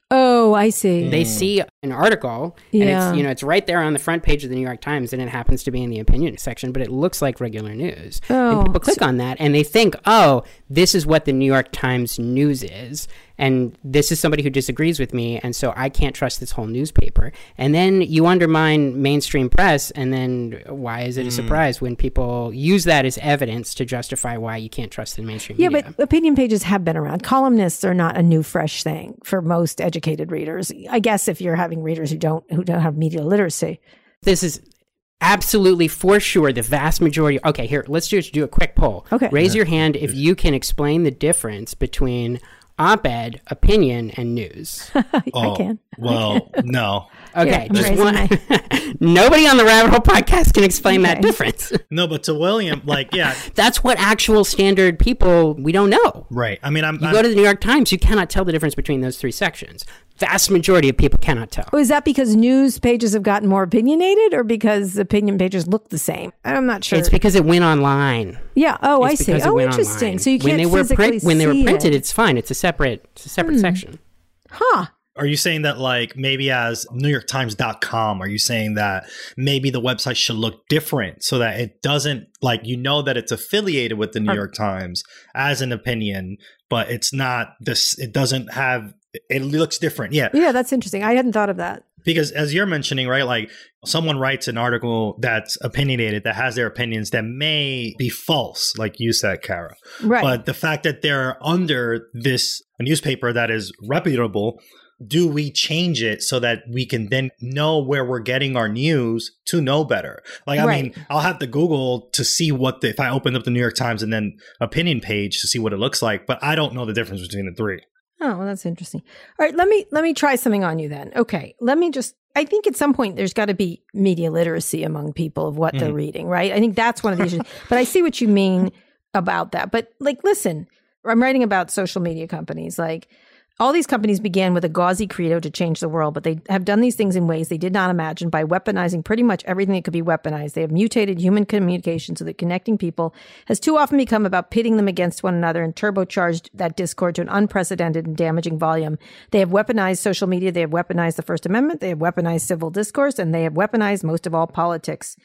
Oh, I see. They mm. see an article and it's you know it's right there on the front page of the New York Times and it happens to be in the opinion section, but it looks like regular news. Oh, and people click on that and they think, "Oh, this is what the New York Times news is." And this is somebody who disagrees with me, and so I can't trust this whole newspaper. And then you undermine mainstream press, and then why is it a mm. surprise when people use that as evidence to justify why you can't trust the mainstream Yeah, media? but opinion pages have been around. Columnists are not a new, fresh thing for most educated readers. I guess if you're having readers who don't who don't have media literacy. this is absolutely for sure the vast majority okay here let's just do a quick poll Okay. raise your hand if you can explain the difference between op-ed opinion and news. <laughs> I oh, can. Well, <laughs> no. okay I'm just one my- <laughs> nobody on the rabbit hole podcast can explain that difference. No, but to William, like, yeah, that's what actual standard people we don't know. Right. I mean, I'm, you I'm go to the new york times you cannot tell the difference between those three sections vast majority of people cannot tell Oh, is that because news pages have gotten more opinionated, or because opinion pages look the same? I'm not sure. it's because it went online yeah. Oh, It's I see. Oh, interesting. online. So you can't when they were physically print, when they were printed, it. Hmm. it's fine. It's a separate, it's a separate section. huh? Are you saying that, like, maybe as NewYorkTimes.com, are you saying that maybe the website should look different so that it doesn't, like, you know that it's affiliated with the New York Times as an opinion, but it's not this, it doesn't have, it looks different. Yeah. Yeah, that's interesting. I hadn't thought of that. Because as you're mentioning, right, like someone writes an article that's opinionated, that has their opinions that may be false, like you said, Kara. Right. But the fact that they're under this newspaper that is reputable, do we change it so that we can then know where we're getting our news to know better? Like, I Right. mean, I'll have to Google to see what the, if I open up the New York Times and then opinion page to see what it looks like, but I don't know the difference between the three. Oh, well, that's interesting. All right, let me let me try something on you then. Okay, let me just. I think at some point there's got to be media literacy among people of what they're mm-hmm. reading, right? I think that's one of the issues. <laughs> But I see what you mean about that. But like, listen, I'm writing about social media companies. Like, all these companies began with a gauzy credo to change the world, but they have done these things in ways they did not imagine by weaponizing pretty much everything that could be weaponized. They have mutated human communication so that connecting people has too often become about pitting them against one another and turbocharged that discord to an unprecedented and damaging volume. They have weaponized social media, they have weaponized the First Amendment, they have weaponized civil discourse, and they have weaponized most of all politics.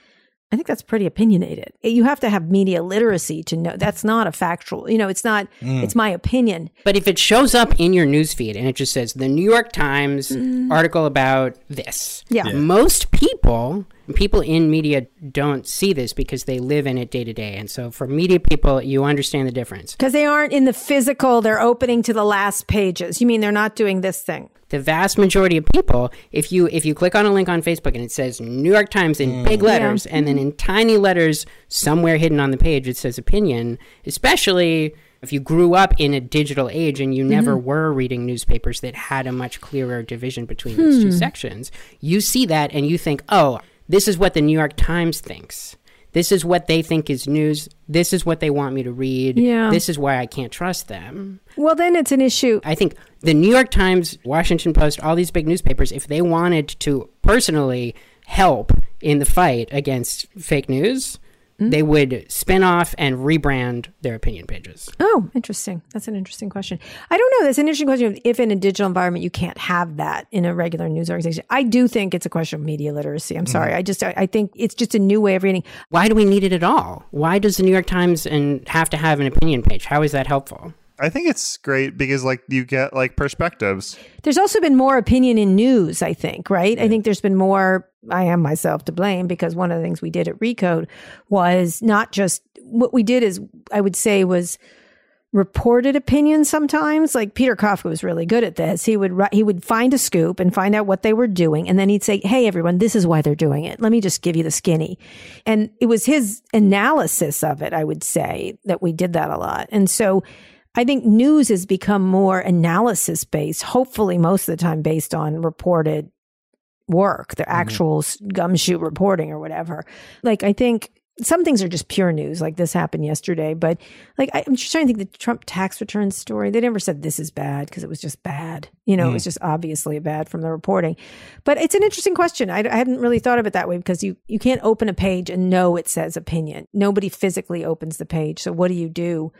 I think that's pretty opinionated. You have to have media literacy to know that's not a factual, you know, it's not, it's my opinion. But if it shows up in your newsfeed and it just says the New York Times article about this, Mm. Yeah. Yeah. most people, people in media don't see this because they live in it day to day. And so for media people, you understand the difference. Because they aren't in the physical, they're opening to the last pages. You mean they're not doing this thing? The vast majority of people if you if you click on a link on facebook and it says new york times in big mm. letters and then in tiny letters somewhere hidden on the page it says opinion especially if you grew up in a digital age and you mm-hmm. never were reading newspapers that had a much clearer division between those two hmm. sections you see that and you think oh this is what the new york times thinks this is what they think is news this is what they want me to read Yeah. this is why i can't trust them Well, then it's an issue. I think the New York Times, Washington Post, all these big newspapers, if they wanted to personally help in the fight against fake news, Mm-hmm. they would spin off and rebrand their opinion pages. Oh, interesting. That's an interesting question. I don't know. That's an interesting question. If in a digital environment you can't have that in a regular news organization, I do think it's a question of media literacy. I'm sorry. Mm-hmm. I just I, I think it's just a new way of reading. Why do we need it at all? Why does the New York Times and have to have an opinion page? How is that helpful? I think it's great because like you get like perspectives. There's also been more opinion in news. I think. Right. I think there's been more. I am myself to blame because one of the things we did at Recode was not just what we did is I would say was reported opinions sometimes. Like peter kafka was really good at this. He would he would find a scoop and find out what they were doing and then he'd say hey everyone this is why they're doing it. Let me just give you the skinny. And it was his analysis of it i would say that we did that a lot. And so i think news has become more analysis based hopefully most of the time based on reported work, their mm-hmm. actual gumshoe reporting or whatever. Like, I think some things are just pure news, like this happened yesterday. But like, I, I'm just trying to think the Trump tax return story. They never said this is bad because it was just bad. You know, it was mm. just obviously bad from the reporting. But it's an interesting question. I, I hadn't really thought of it that way because you you can't open a page and know it says opinion. Nobody physically opens the page. So what do you do?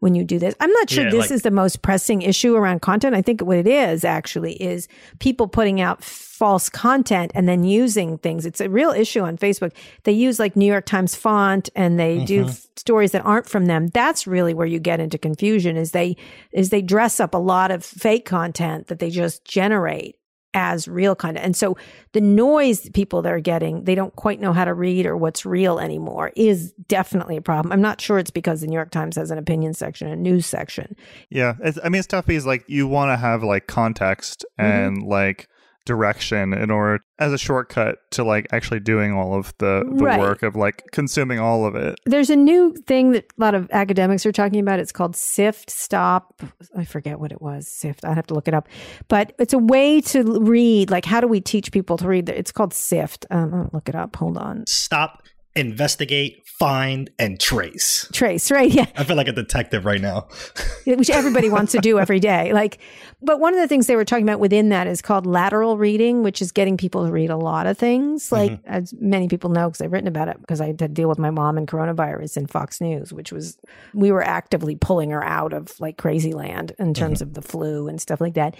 When you do this, I'm not sure Yeah, this like- is the most pressing issue around content. I think what it is actually is people putting out false content and then using things. It's a real issue on Facebook. They use like New York Times font and they do Mm-hmm. f- stories that aren't from them. That's really where you get into confusion is they is they dress up a lot of fake content that they just generate as real content. And so the noise people they're getting, they don't quite know how to read or what's real anymore is definitely a problem. I'm not sure it's because the New York Times has an opinion section, a news section. Yeah, it's, I mean it's tough because like you want to have like context mm-hmm. and like direction in order as a shortcut to like actually doing all of the the Right. work of like consuming all of it. There's a new thing that a lot of academics are talking about. It's called SIFT, stop. I forget what it was. SIFT. I'd have to look it up. But it's a way to read. Like, how do we teach people to read? It's called SIFT. Um, I'll look it up. Hold on. Stop, investigate, find, and trace. Trace, right? Yeah. I feel like a detective right now. <laughs> which everybody wants to do every day. Like, but one of the things they were talking about within that is called lateral reading, which is getting people to read a lot of things. Mm-hmm. Like, as many people know, because I've written about it, because I had to deal with my mom and coronavirus in Fox News, which was, we were actively pulling her out of like crazy land in terms mm-hmm. of the flu and stuff like that.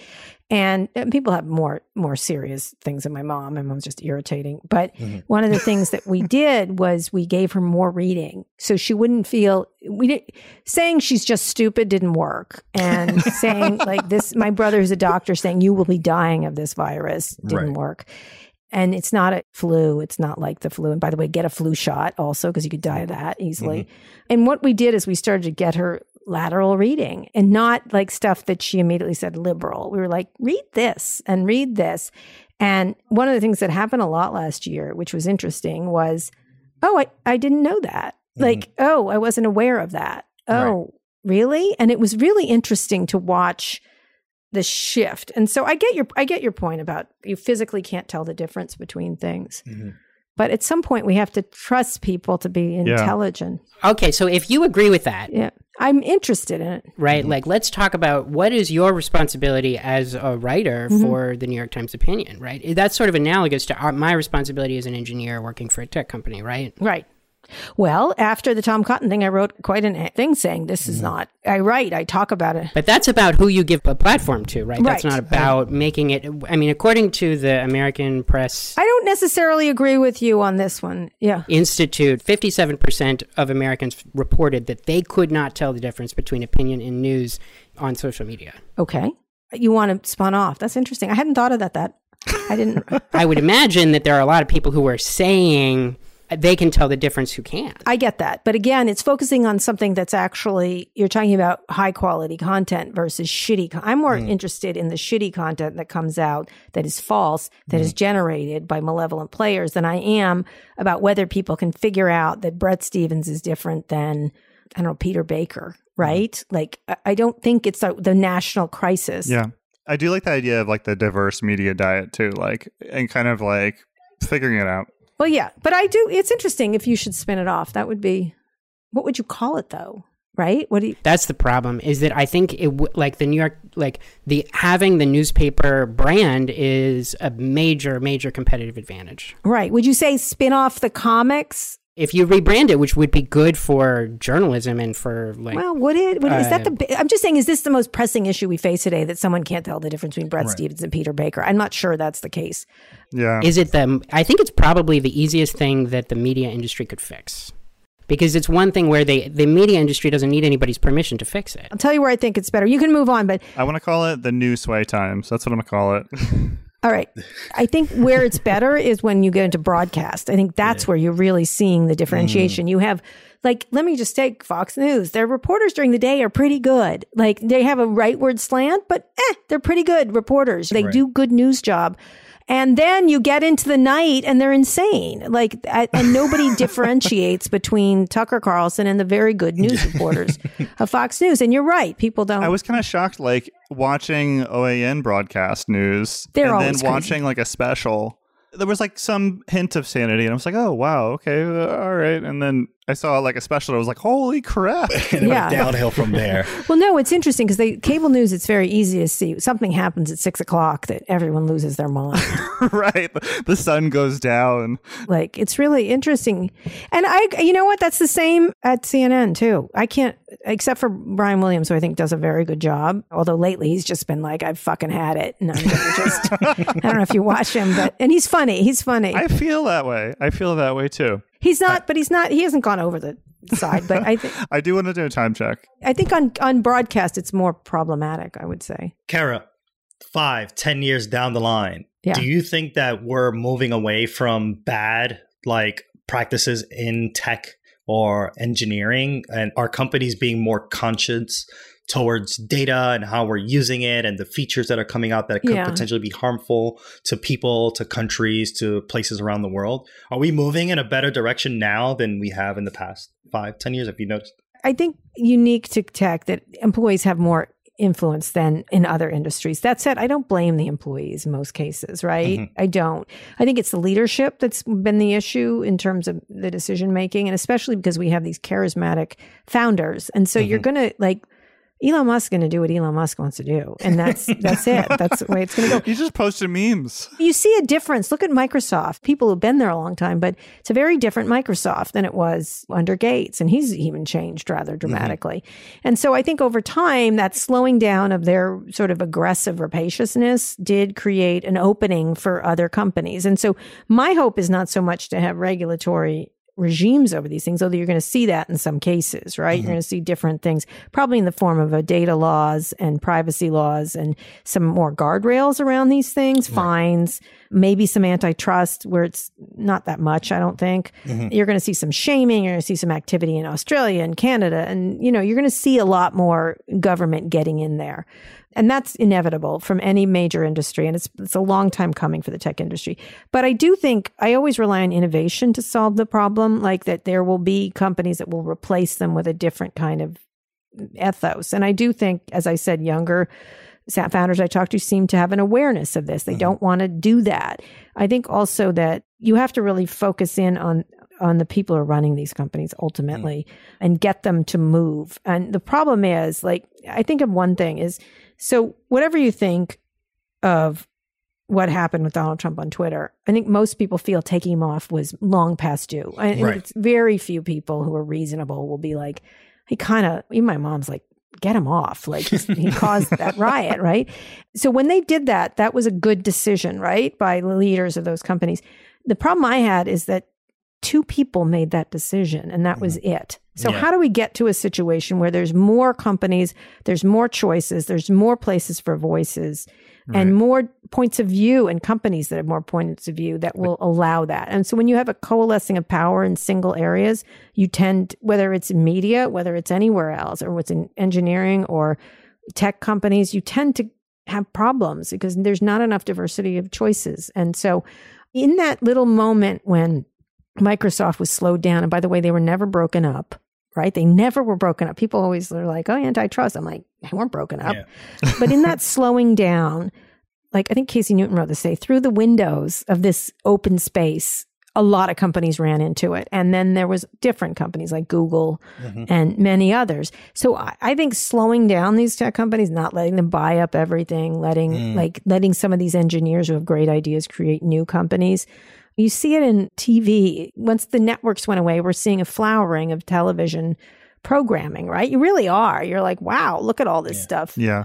And, and people have more more serious things than my mom. My mom's just irritating. But mm-hmm. one of the things that we did was we gave her more reading, so she wouldn't feel we did saying she's just stupid didn't work, and <laughs> saying like this. My brother is a doctor saying you will be dying of this virus didn't Right. work. And it's not a flu. It's not like the flu. And by the way, get a flu shot also because you could die of that easily. Mm-hmm. And what we did is we started to get her lateral reading and not like stuff that she immediately said liberal. We were like, read this and read this. And one of the things that happened a lot last year, which was interesting, was, oh, I, I didn't know that. Mm-hmm. Like, oh, I wasn't aware of that. Oh, really? And it was really interesting to watch the shift. And so I get your I get your point about you physically can't tell the difference between things. Mm-hmm. But at some point we have to trust people to be intelligent. Okay, so if you agree with that, Yeah. I'm interested in it. right? Like, let's talk about what is your responsibility as a writer Mm-hmm. for the New York Times opinion, right? That's sort of analogous to our, my responsibility as an engineer working for a tech company, right? Right. Well, after the Tom Cotton thing, I wrote quite a thing saying this is mm-hmm. not. I write, I talk about it. But that's about who you give a platform to, right? That's not about making it. I mean, according to the American Press I don't necessarily agree with you on this one. Yeah. Institute, 57% of Americans reported that they could not tell the difference between opinion and news on social media. Okay. You want to spun off. That's interesting. I hadn't thought of that. That I didn't. <laughs> I would imagine that there are a lot of people who are saying they can tell the difference who can't. I get that. But again, it's focusing on something that's actually, you're talking about high quality content versus shitty. Con- I'm more mm. interested in the shitty content that comes out that is false, that is mm. generated by malevolent players than I am about whether people can figure out that Bret Stephens is different than, I don't know, Peter Baker, mm. right? Like, I- I don't think it's a, the national crisis. Yeah. I do like the idea of like the diverse media diet too, like and kind of like figuring it out. Well, yeah, but I do. It's interesting if you should spin it off. That would be, what would you call it though? Right? What do you? That's the problem. Is that I think it w- like the New York like the having the newspaper brand is a major major competitive advantage. Right? Would you say spin off the comics? If you rebrand it, which would be good for journalism and for like Well, would it? Would, is that the? Uh, I'm just saying. Is this the most pressing issue we face today? That someone can't tell the difference between Bret Stephens and Peter Baker? I'm not sure that's the case. Yeah. is it the I think it's probably the easiest thing that the media industry could fix. Because it's one thing where they the media industry doesn't need anybody's permission to fix it. I'll tell you where I think it's better. You can move on, but I want to call it the new Sway Times. That's what I'm gonna call it. <laughs> All right. I think where it's better <laughs> is when you get into broadcast. I think that's where you're really seeing the differentiation. You have, like, let me just take Fox News. Their reporters during the day are pretty good. Like, they have a rightward slant, but eh, they're pretty good reporters. They do good news job. And then you get into the night and they're insane. Like, and nobody <laughs> differentiates between Tucker Carlson and the very good news reporters of Fox News. And you're right. People don't. I was kind of shocked, like watching OAN broadcast news They're and then crazy. watching like a special there was like some hint of sanity, and I was like, "Oh wow, okay, all right." And then I saw like a special, and I was like, "Holy crap!" <laughs> And it Yeah. went downhill from there. <laughs> Well, no, it's interesting because they cable news. It's very easy to see something happens at six o'clock that everyone loses their mind. <laughs> right, the sun goes down. like it's really interesting, and I, you know what? That's the same at CNN too. I can't, except for Brian Williams, who I think does a very good job. Although lately he's just been like, I've fucking had it, and I'm gonna just. I don't know if you watch him, but and he's funny. He's funny. I feel that way. I feel that way too. He's not, but he's not. He hasn't gone over the side. But I think <laughs> I do want to do a time check. I think on on broadcast it's more problematic. I would say. Kara, five, ten years down the line, Yeah. do you think that we're moving away from bad like practices in tech or engineering and are companies being more conscious towards data and how we're using it and the features that are coming out that could Yeah. potentially be harmful to people, to countries, to places around the world? Are we moving in a better direction now than we have in the past five, ten years? Have you noticed? I think unique to tech that employees have more influence than in other industries. That said, I don't blame the employees in most cases, right? Mhm. I don't. I think it's the leadership that's been the issue in terms of the decision making, and especially because we have these charismatic founders. And so you're going to like Elon Musk's going to do what Elon Musk wants to do, and that's <laughs> that's it. That's the way it's going to go. You just posted memes. You see a difference. Look at Microsoft. People who've been there a long time, but it's a very different Microsoft than it was under Gates. And he's even changed rather mm-hmm. dramatically. And so I think over time, that slowing down of their sort of aggressive rapaciousness did create an opening for other companies. And so my hope is not so much to have regulatory regimes over these things, although you're going to see that in some cases, right? You're mm-hmm. going to see different things, probably in the form of a data laws and privacy laws and some more guardrails around these things, fines, maybe some antitrust where it's not that much, I don't think. Mm-hmm. You're going to see some shaming, you're going to see some activity in Australia and Canada, and you know, you're going to see a lot more government getting in there. And that's inevitable from any major industry. And it's, it's a long time coming for the tech industry. But I do think I always rely on innovation to solve the problem, like that there will be companies that will replace them with a different kind of ethos. And I do think, as I said, younger founders I talk to seem to have an awareness of this. They mm-hmm. don't want to do that. I think also that you have to really focus in on on the people who are running these companies ultimately mm. and get them to move. And the problem is like I think of one thing is so whatever you think of what happened with Donald Trump on Twitter, I think most people feel taking him off was long past due. I think Right. it's very few people who are reasonable will be like, he kind of, even my mom's like, get him off. Like <laughs> he caused that riot, right? So when they did that, that was a good decision, right? By the leaders of those companies. The problem I had is that two people made that decision and that was mm-hmm. it. So Yeah. how do we get to a situation where there's more companies, there's more choices, there's more places for voices and more points of view and companies that have more points of view that will allow that. And so when you have a coalescing of power in single areas, you tend whether it's media, whether it's anywhere else or what's in engineering or tech companies, you tend to have problems because there's not enough diversity of choices. And so in that little moment when Microsoft was slowed down, and by the way, they were never broken up, right? They never were broken up. People always are like, oh, antitrust. I'm like, they weren't broken up. Yeah. but in that <laughs> slowing down, like I think Casey Newton wrote this say, through the windows of this open space, a lot of companies ran into it. And then there was different companies like Google mm-hmm. and many others. So I, I think slowing down these tech companies, not letting them buy up everything, letting mm. like letting some of these engineers who have great ideas create new companies. You see it in TV. Once the networks went away, we're seeing a flowering of television programming, right? You really are. You're like, wow, look at all this stuff. Yeah.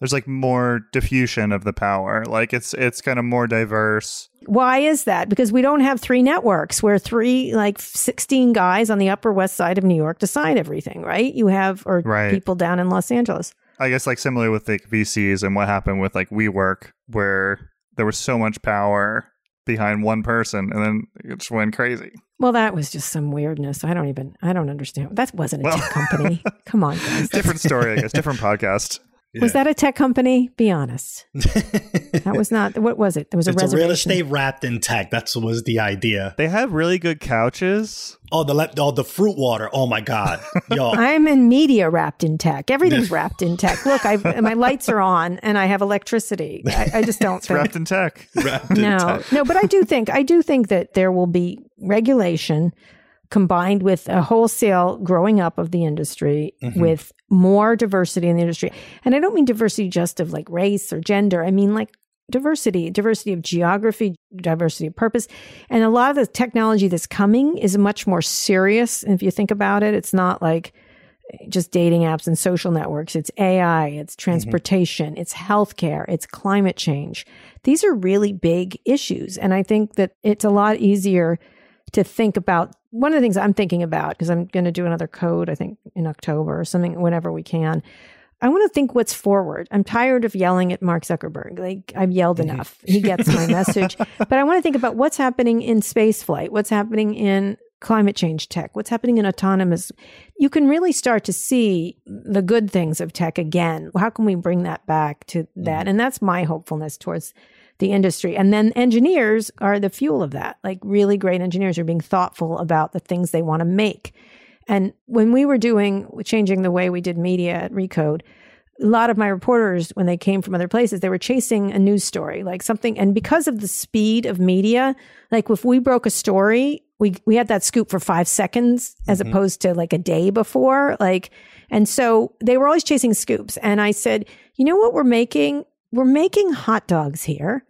There's like more diffusion of the power. Like it's it's kind of more diverse. Why is that? Because we don't have three networks where three, like 16 guys on the Upper West Side of New York decide everything, right? You have, or Right. people down in Los Angeles. I guess like similar with like VCs and what happened with like WeWork, where there was so much power behind one person, and then it just went crazy. Well, that was just some weirdness. I don't even, I don't understand. That wasn't a Well- tech company. <laughs> Come on, guys. Different story, I guess. Different podcast. Was that a tech company? Be honest. <laughs> that was not. What was it? There was a it's a reservation. real estate wrapped in tech. That's was the idea. They have really good couches. Oh, the le- oh the fruit water. Oh my god, <laughs> yo. I'm in media wrapped in tech. Everything's wrapped in tech. Look, I my lights are on and I have electricity. I, I just don't It's think. wrapped in tech. wrapped in no, tech. no, but I do think I do think that there will be regulation combined with a wholesale growing up of the industry Mhm. with more diversity in the industry. And I don't mean diversity just of like race or gender. I mean like diversity, diversity of geography, diversity of purpose. And a lot of the technology that's coming is much more serious. And if you think about it, it's not like just dating apps and social networks. It's AI, it's transportation, it's healthcare, it's climate change. These are really big issues. And I think that it's a lot easier to think about. One of the things I'm thinking about, because I'm going to do another code, I think in October or something, whenever we can. I want to think what's forward. I'm tired of yelling at Mark Zuckerberg. Like I've yelled enough. He gets my message. <laughs> But I want to think about what's happening in space flight, what's happening in climate change tech, what's happening in autonomous. You can really start to see the good things of tech again. How can we bring that back to that? Mm. And that's my hopefulness towards the industry. And then engineers are the fuel of that. Like really great engineers are being thoughtful about the things they want to make. And when we were doing changing the way we did media at Recode, a lot of my reporters, when they came from other places, they were chasing a news story, like something. And because of the speed of media, like if we broke a story, we we had that scoop for five seconds as Mhm. opposed to like a day before. Like, and so they were always chasing scoops. And I said, you know what we're making? We're making hot dogs here.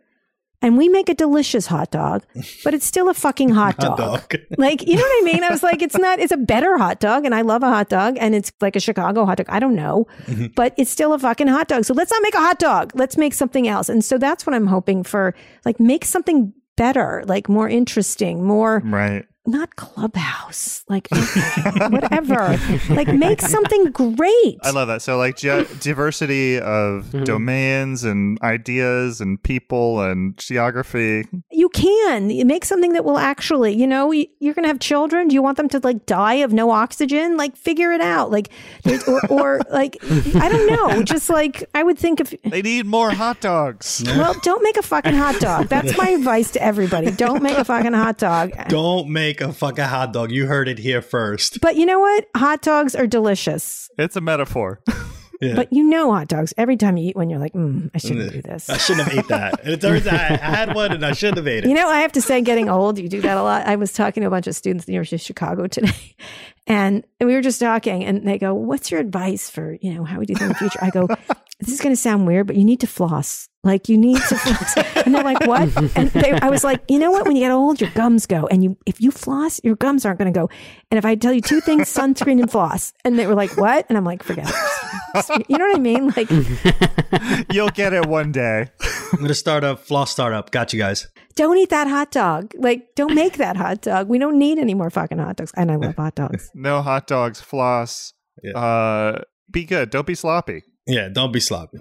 And we make a delicious hot dog, <laughs> but it's still a fucking hot dog. Hot dog. <laughs> Like, you know what I mean? I was like, it's not, it's a better hot dog. And I love a hot dog. And it's like a Chicago hot dog. I don't know, Mhm. but it's still a fucking hot dog. So let's not make a hot dog. Let's make something else. And so that's what I'm hoping for. Like, make something better, like more interesting, more Right. Not clubhouse, like <laughs> whatever. like, make <laughs> something great. I love that. So like ge- diversity of Mhm. domains and ideas and people and geography. You can You make something that will actually, you know, you're going to have children. Do you want them to like die of no oxygen? Like, figure it out. Like, or, or <laughs> like, I don't know. Just like, I would think if, They need more hot dogs. well, don't make a fucking hot dog. That's my advice to everybody. Don't make a fucking hot dog. Don't make a fucking hot dog. You heard it here first. But you know what? Hot dogs are delicious. It's a metaphor. <laughs> Yeah. But you know hot dogs. Every time you eat one, you're like, mm, I shouldn't do this. I shouldn't have ate that. And it turns out I had one and I shouldn't have ate it. You know, I have to say, getting old, you do that a lot. I was talking to a bunch of students at the University of Chicago today, and we were just talking, and they go, "What's your advice for you know how we do things in the future?" I go, <laughs> "This is going to sound weird, but you need to floss. Like you need to floss." And they're like, "What?" And they, I was like, "You know what? When you get old, your gums go, and you if you floss, your gums aren't going to go. And if I tell you two things, sunscreen and floss," and they were like, "What?" And I'm like, "Forget it." <laughs> You know what I mean? Like, <laughs> You'll get it one day. I'm gonna start a floss startup. Got you guys. Don't eat that hot dog. Like, don't make that hot dog. We don't need any more fucking hot dogs. And I love hot dogs. <laughs> No hot dogs. Floss. Yeah. Uh, be good. Don't be sloppy. Yeah, don't be sloppy.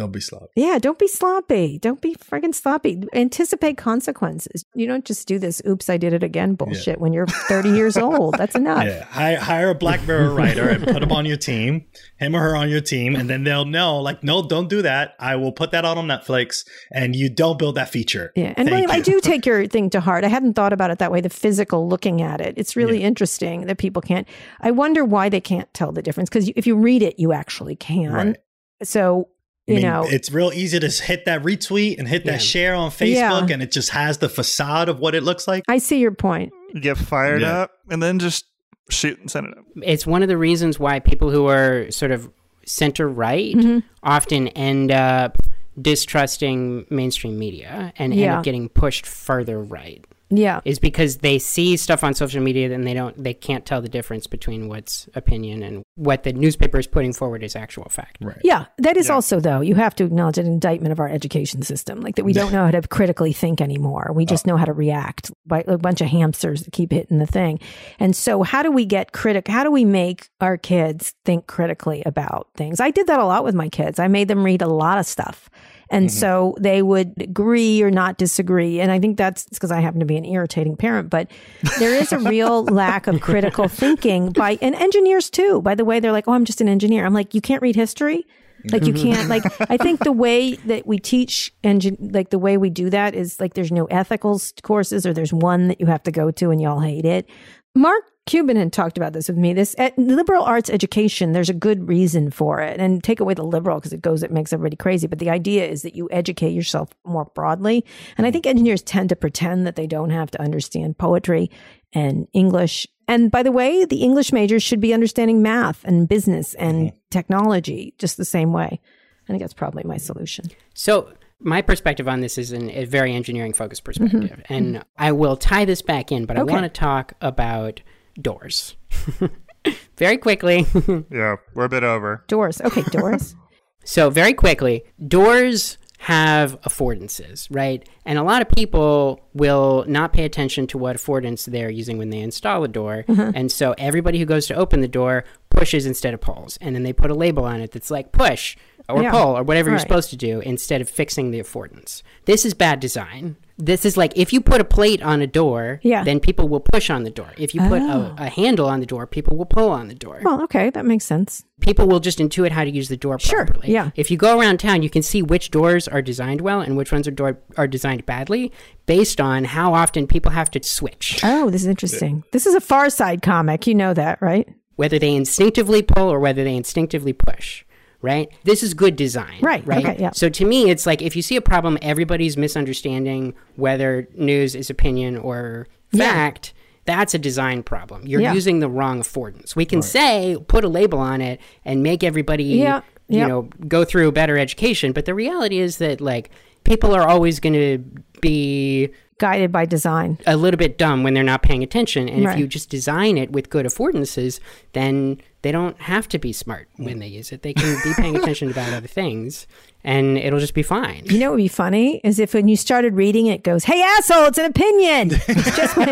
Don't be sloppy. Yeah, don't be sloppy. Don't be friggin' sloppy. Anticipate consequences. You don't just do this oops, I did it again bullshit when you're 30 years old. That's <laughs> enough. Yeah, hire, hire a Black Mirror writer and put him on your team, him or her on your team, and then they'll know, like, no, don't do that. I will put that out on Netflix, and you don't build that feature. Yeah. And William, I do take <laughs> your thing to heart. I hadn't thought about it that way, the physical looking at it. It's really Yeah. interesting that people can't. I wonder why they can't tell the difference. Because if you read it, you actually can. Right. So, I you mean, know, it's real easy to hit that retweet and hit that share on Facebook, Yeah. and it just has the facade of what it looks like. I see your point. Get fired Yeah. up and then just shoot and send it up. It's one of the reasons why people who are sort of center right Mhm. often end up distrusting mainstream media and end up getting pushed further right. Yeah. Is because they see stuff on social media and they don't they can't tell the difference between what's opinion and what the newspaper is putting forward as actual fact. Right. Yeah, that is Yeah. also though you have to acknowledge an indictment of our education system, like that we don't <laughs> know how to critically think anymore. We just uh. know how to react by a bunch of hamsters that keep hitting the thing. And so, how do we get critic? How do we make our kids think critically about things? I did that a lot with my kids. I made them read a lot of stuff. And mm-hmm. so they would agree or not disagree. And I think that's because I happen to be an irritating parent, but there is a real <laughs> lack of critical thinking by, and engineers too. By the way, they're like, oh, I'm just an engineer. I'm like, you can't read history? Like you can't like I think the way that we teach engine like the way we do that is like there's no ethical courses or there's one that you have to go to and y'all hate it. Mark Cuban had talked about this with me. This at liberal arts education, there's a good reason for it. And take away the liberal because it goes, it makes everybody crazy. But the idea is that you educate yourself more broadly. And I think engineers tend to pretend that they don't have to understand poetry and English. And by the way, the English majors should be understanding math and business and technology just the same way. I think that's probably my solution. So my perspective on this is an, a very engineering focused perspective, mm-hmm. and I will tie this back in, but I want to talk about doors <laughs> very quickly. <laughs> Yeah, we're a bit over. Doors. Okay, doors. <laughs> So, very quickly, doors have affordances, right? And a lot of people will not pay attention to what affordance they're using when they install a door. Uh-huh. And so, everybody who goes to open the door pushes instead of pulls. And then they put a label on it that's like push or Yeah, pull or whatever you're supposed to do instead of fixing the affordance. This is bad design. This is like if you put a plate on a door, Yeah. then people will push on the door. If you put Oh. a, a handle on the door, people will pull on the door well, okay, that makes sense. people will just intuit how to use the door Sure, properly. yeah. If you go around town, you can see which doors are designed well and which ones are door are designed badly based on how often people have to switch. Oh, this is interesting. This is a Far Side comic. You know that, right? Whether they instinctively pull or whether they instinctively push. Right? This is good design. Right, Right. okay, yeah. So to me, it's like if you see a problem, everybody's misunderstanding whether news is opinion or Yeah. fact. That's a design problem. You're Yeah. using the wrong affordance. We can say, put a label on it and make everybody Yeah, you yeah. know go through a better education but the reality is that like people are always going to be Guided by design. a little bit dumb when they're not paying attention and Right. if you just design it with good affordances then they don't have to be smart when mm. they use it they can be paying attention about other things and it'll just be fine You know what would be funny is if when you started reading it goes, "Hey asshole, it's an opinion." <laughs> It's just my-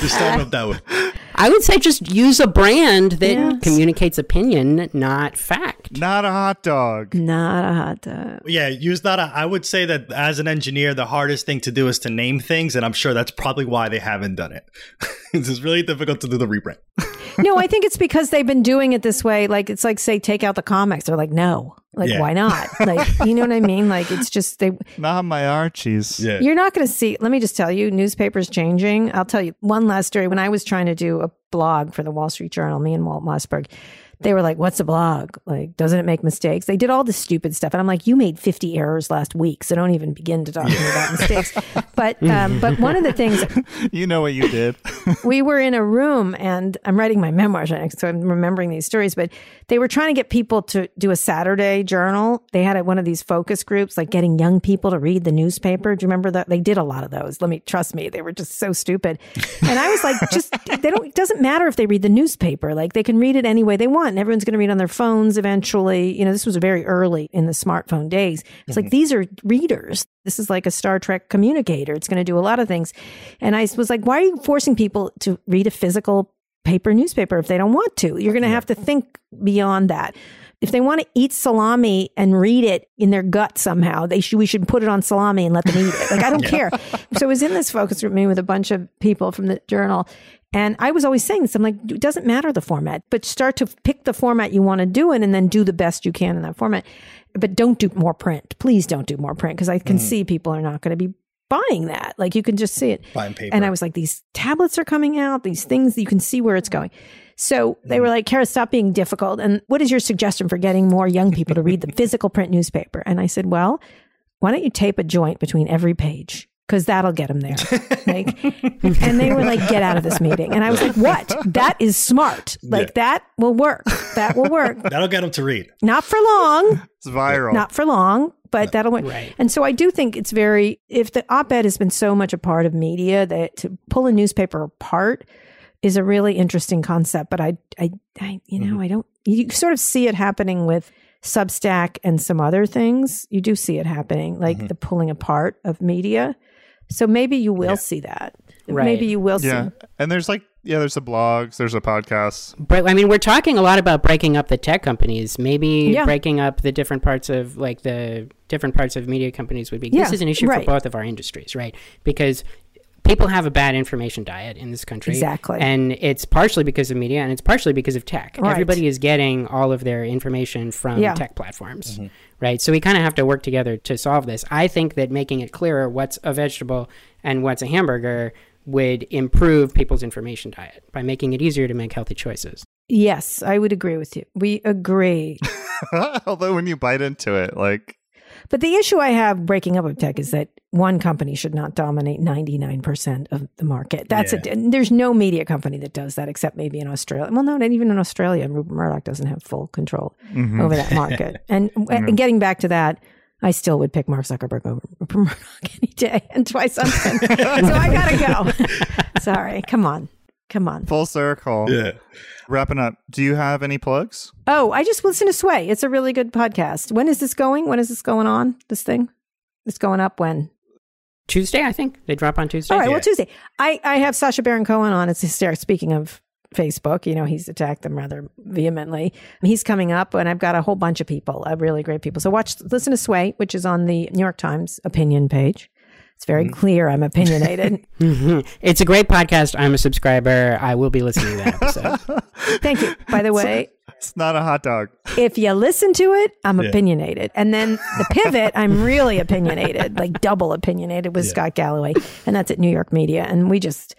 Just starting up that way. i would say just use a brand that Yes. communicates opinion not fact Not a hot dog. not a hot dog. Yeah, use that. I would say that as an engineer, the hardest thing to do is to name things, and I'm sure that's probably why they haven't done it. <laughs> it's just really difficult to do the rebrand. No, I think it's because they've been doing it this way. Like it's like say take out the comics. They're like, no, like Yeah. why not? Like you know what I mean? Like it's just they. Not my Archies. Yeah. You're not going to see. Let me just tell you, newspapers changing. I'll tell you one last story. When I was trying to do a blog for the Wall Street Journal, me and Walt Mossberg, they were like, "What's a blog? Like, doesn't it make mistakes?" They did all this stupid stuff, and I'm like, "You made 50 errors last week, so don't even begin to talk to me about mistakes." But um, but one of the things <laughs> You know what you did. <laughs> we were in a room and I'm writing my memoirs, so I'm remembering these stories. But they were trying to get people to do a Saturday journal. They had one of these focus groups, like getting young people to read the newspaper. Do you remember that? They did a lot of those. Let me trust me, they were just so stupid. And I was like, just they don't. It doesn't matter if they read the newspaper; like they can read it any way they want, and everyone's going to read on their phones eventually. You know, this was very early in the smartphone days. It's like mm-hmm. these are readers. This is like a Star Trek communicator. It's going to do a lot of things. And I was like, why are you forcing people to read a physical paper newspaper if they don't want to? You're going to have to think beyond that. If they want to eat salami and read it in their gut somehow, they should we should put it on salami and let them eat it. Like I don't <laughs> care. So I was in this focus group meeting with a bunch of people from the journal. And I was always saying this. I'm like, it doesn't matter the format, but start to pick the format you want to do it and then do the best you can in that format. But don't do more print. Please don't do more print because I can mm-hmm. see people are not going to be buying that. Like you can just see it. Buying paper. And I was like, these tablets are coming out, these things, you can see where it's going. So they were mm. like, Kara, stop being difficult. And what is your suggestion for getting more young people to read the <laughs> physical print newspaper? And I said, well, why don't you tape a joint between every page? Because that'll get them there. Like, and they were like, get out of this meeting. And I was like, what? That is smart. Like, that will work. That will work. <laughs> That'll get them to read. Not for long It's viral. not for long, but that'll work. Right. And so I do think it's very, if the op ed has been so much a part of media that to pull a newspaper apart is a really interesting concept. But I, I, I you know, mm-hmm. I don't, you sort of see it happening with Substack and some other things. You do see it happening, like mm-hmm. the pulling apart of media. So maybe you will see that. Right. Maybe you will see. yeah. And there's like, yeah, there's the blogs, there's a podcast. But I mean, we're talking a lot about breaking up the tech companies. Maybe Yeah. breaking up the different parts of like the different parts of media companies would be. Yeah, this is an issue right. for both of our industries, right? Because people have a bad information diet in this country. Exactly. And it's partially because of media and it's partially because of tech. Right. Everybody is getting all of their information from Yeah. tech platforms. Mm-hmm. Right. So we kind of have to work together to solve this. I think that making it clearer what's a vegetable and what's a hamburger would improve people's information diet by making it easier to make healthy choices. Yes, I would agree with you. We agree. <laughs> Although when you bite into it, like But the issue I have breaking up with tech is that one company should not dominate 99% of the market. That's Yeah. it. There's no media company that does that except maybe in Australia. Well, no, not even in Australia. Rupert Murdoch doesn't have full control mhm. over that market. <laughs> and, and getting back to that, I still would pick Mark Zuckerberg over Rupert <laughs> Murdoch any day and twice something. <laughs> so I got to go. Sorry. Come on. Come on. full circle. Yeah. Wrapping up. Do you have any plugs? Oh, I just listen to Sway. It's a really good podcast. When is this going? When is this going on? This thing? It's going up when? Tuesday, I think. They drop on Tuesday. All right. Yeah. Well, Tuesday. I, I have Sacha Baron Cohen on. It's hysterical. Speaking of Facebook, you know, he's attacked them rather vehemently. He's coming up, and I've got a whole bunch of people, uh, really great people. So watch, listen to Sway, which is on the New York Times opinion page. It's very clear I'm opinionated. <laughs> Mhm. It's a great podcast. I'm a subscriber. I will be listening to that episode. <laughs> Thank you. By the way, It's not a hot dog. if you listen to it, I'm Yeah. opinionated. And then the pivot, I'm really <laughs> opinionated, like double opinionated with Scott Galloway. And that's at New York Media. And we just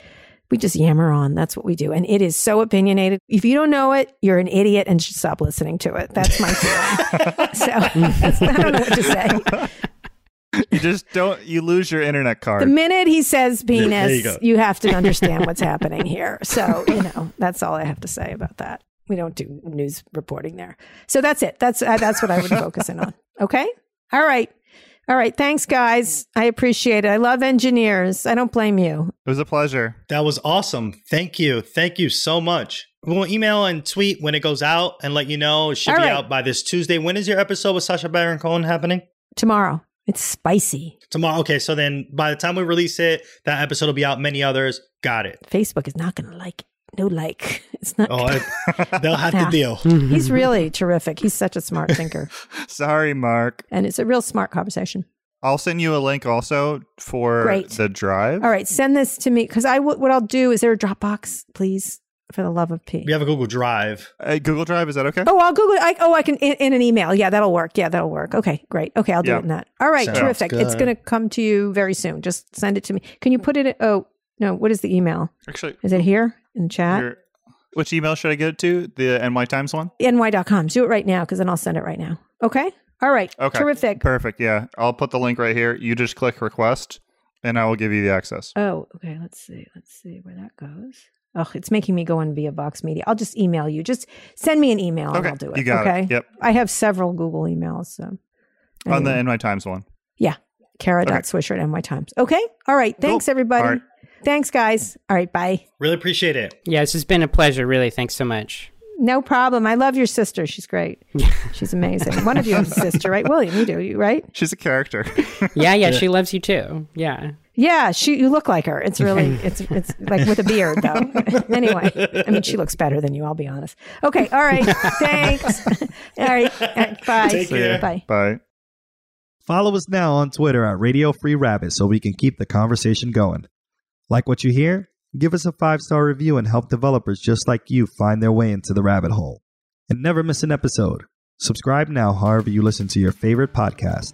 we just yammer on. That's what we do. And it is so opinionated. If you don't know it, you're an idiot and should stop listening to it. That's my feeling. so I don't know what to say. You just don't. You lose your internet card. The minute he says there you penis, you have to understand what's happening here. So, you know, that's all I have to say about that. We don't do news reporting there. So that's it. That's uh, that's what I would focus in on. Okay? All right. All right. Thanks guys. I appreciate it. I love engineers. I don't blame you. It was a pleasure. That was awesome. Thank you. Thank you so much. We'll email and tweet when it goes out and let you know. It should All be right. out by this Tuesday. When is your episode with Sacha Baron Cohen happening? Tomorrow. It's spicy. Tomorrow. Okay, so then by the time we release it, that episode will be out. Many others. Got it. Facebook is not going to like it. No like. <laughs> It's not. Oh, I- they'll have Yeah. to deal. Mm-hmm. He's really terrific. He's such a smart thinker. <laughs> Sorry, Mark. And it's a real smart conversation. I'll send you a link also for Great. the drive. All right, send this to me because I w- what I'll do is there a Dropbox, please, for the love of P. We have a Google Drive. Uh, Google Drive, is that okay? Oh, I'll Google. I, oh, I can in, in an email. Yeah, that'll work. Yeah, that'll work. Okay, great. Okay, I'll do Yeah. it in that. All right, Sounds terrific. It's going to come to you very soon. Just send it to me. Can you put it? Oh no, what is the email? Actually, Is it here in the chat? here- which email should I get it to? The NY Times one? ny.com. Do it right now because then I'll send it right now. Okay. All right. Okay. Terrific. Perfect. Yeah. I'll put the link right here. You just click request and I will give you the access. Oh, okay. Let's see. Let's see where that goes. Oh, it's making me go in via Vox Media. I'll just email you. Just send me an email and Okay. I'll do it. You got okay. it. Yep. I have several Google emails. So On the Anyway. NY Times one. Yeah. Kara.swisher at NY Times. Okay. All right. Thanks, Cool. everybody. All right. Thanks, guys. All right. Bye. Really appreciate it. Yeah, this has been a pleasure, really. Thanks so much. No problem. I love your sister. She's great. <laughs> She's amazing. One of you has a sister, right? William, you do, you right? She's a character. <laughs> Yeah, yeah, she loves you too. Yeah. Yeah, she. You look like her. It's really. <laughs> It's it's like with a beard though. <laughs> anyway, I mean, she looks better than you. I'll be honest. Okay. All right. <laughs> Thanks. all right. all right, Bye. Take care. Bye. Bye. Follow us now on Twitter at Radio Free Rabbit so we can keep the conversation going. Like what you hear? Give us a five star review and help developers just like you find their way into the rabbit hole. And never miss an episode. Subscribe now, however, you listen to your favorite podcast.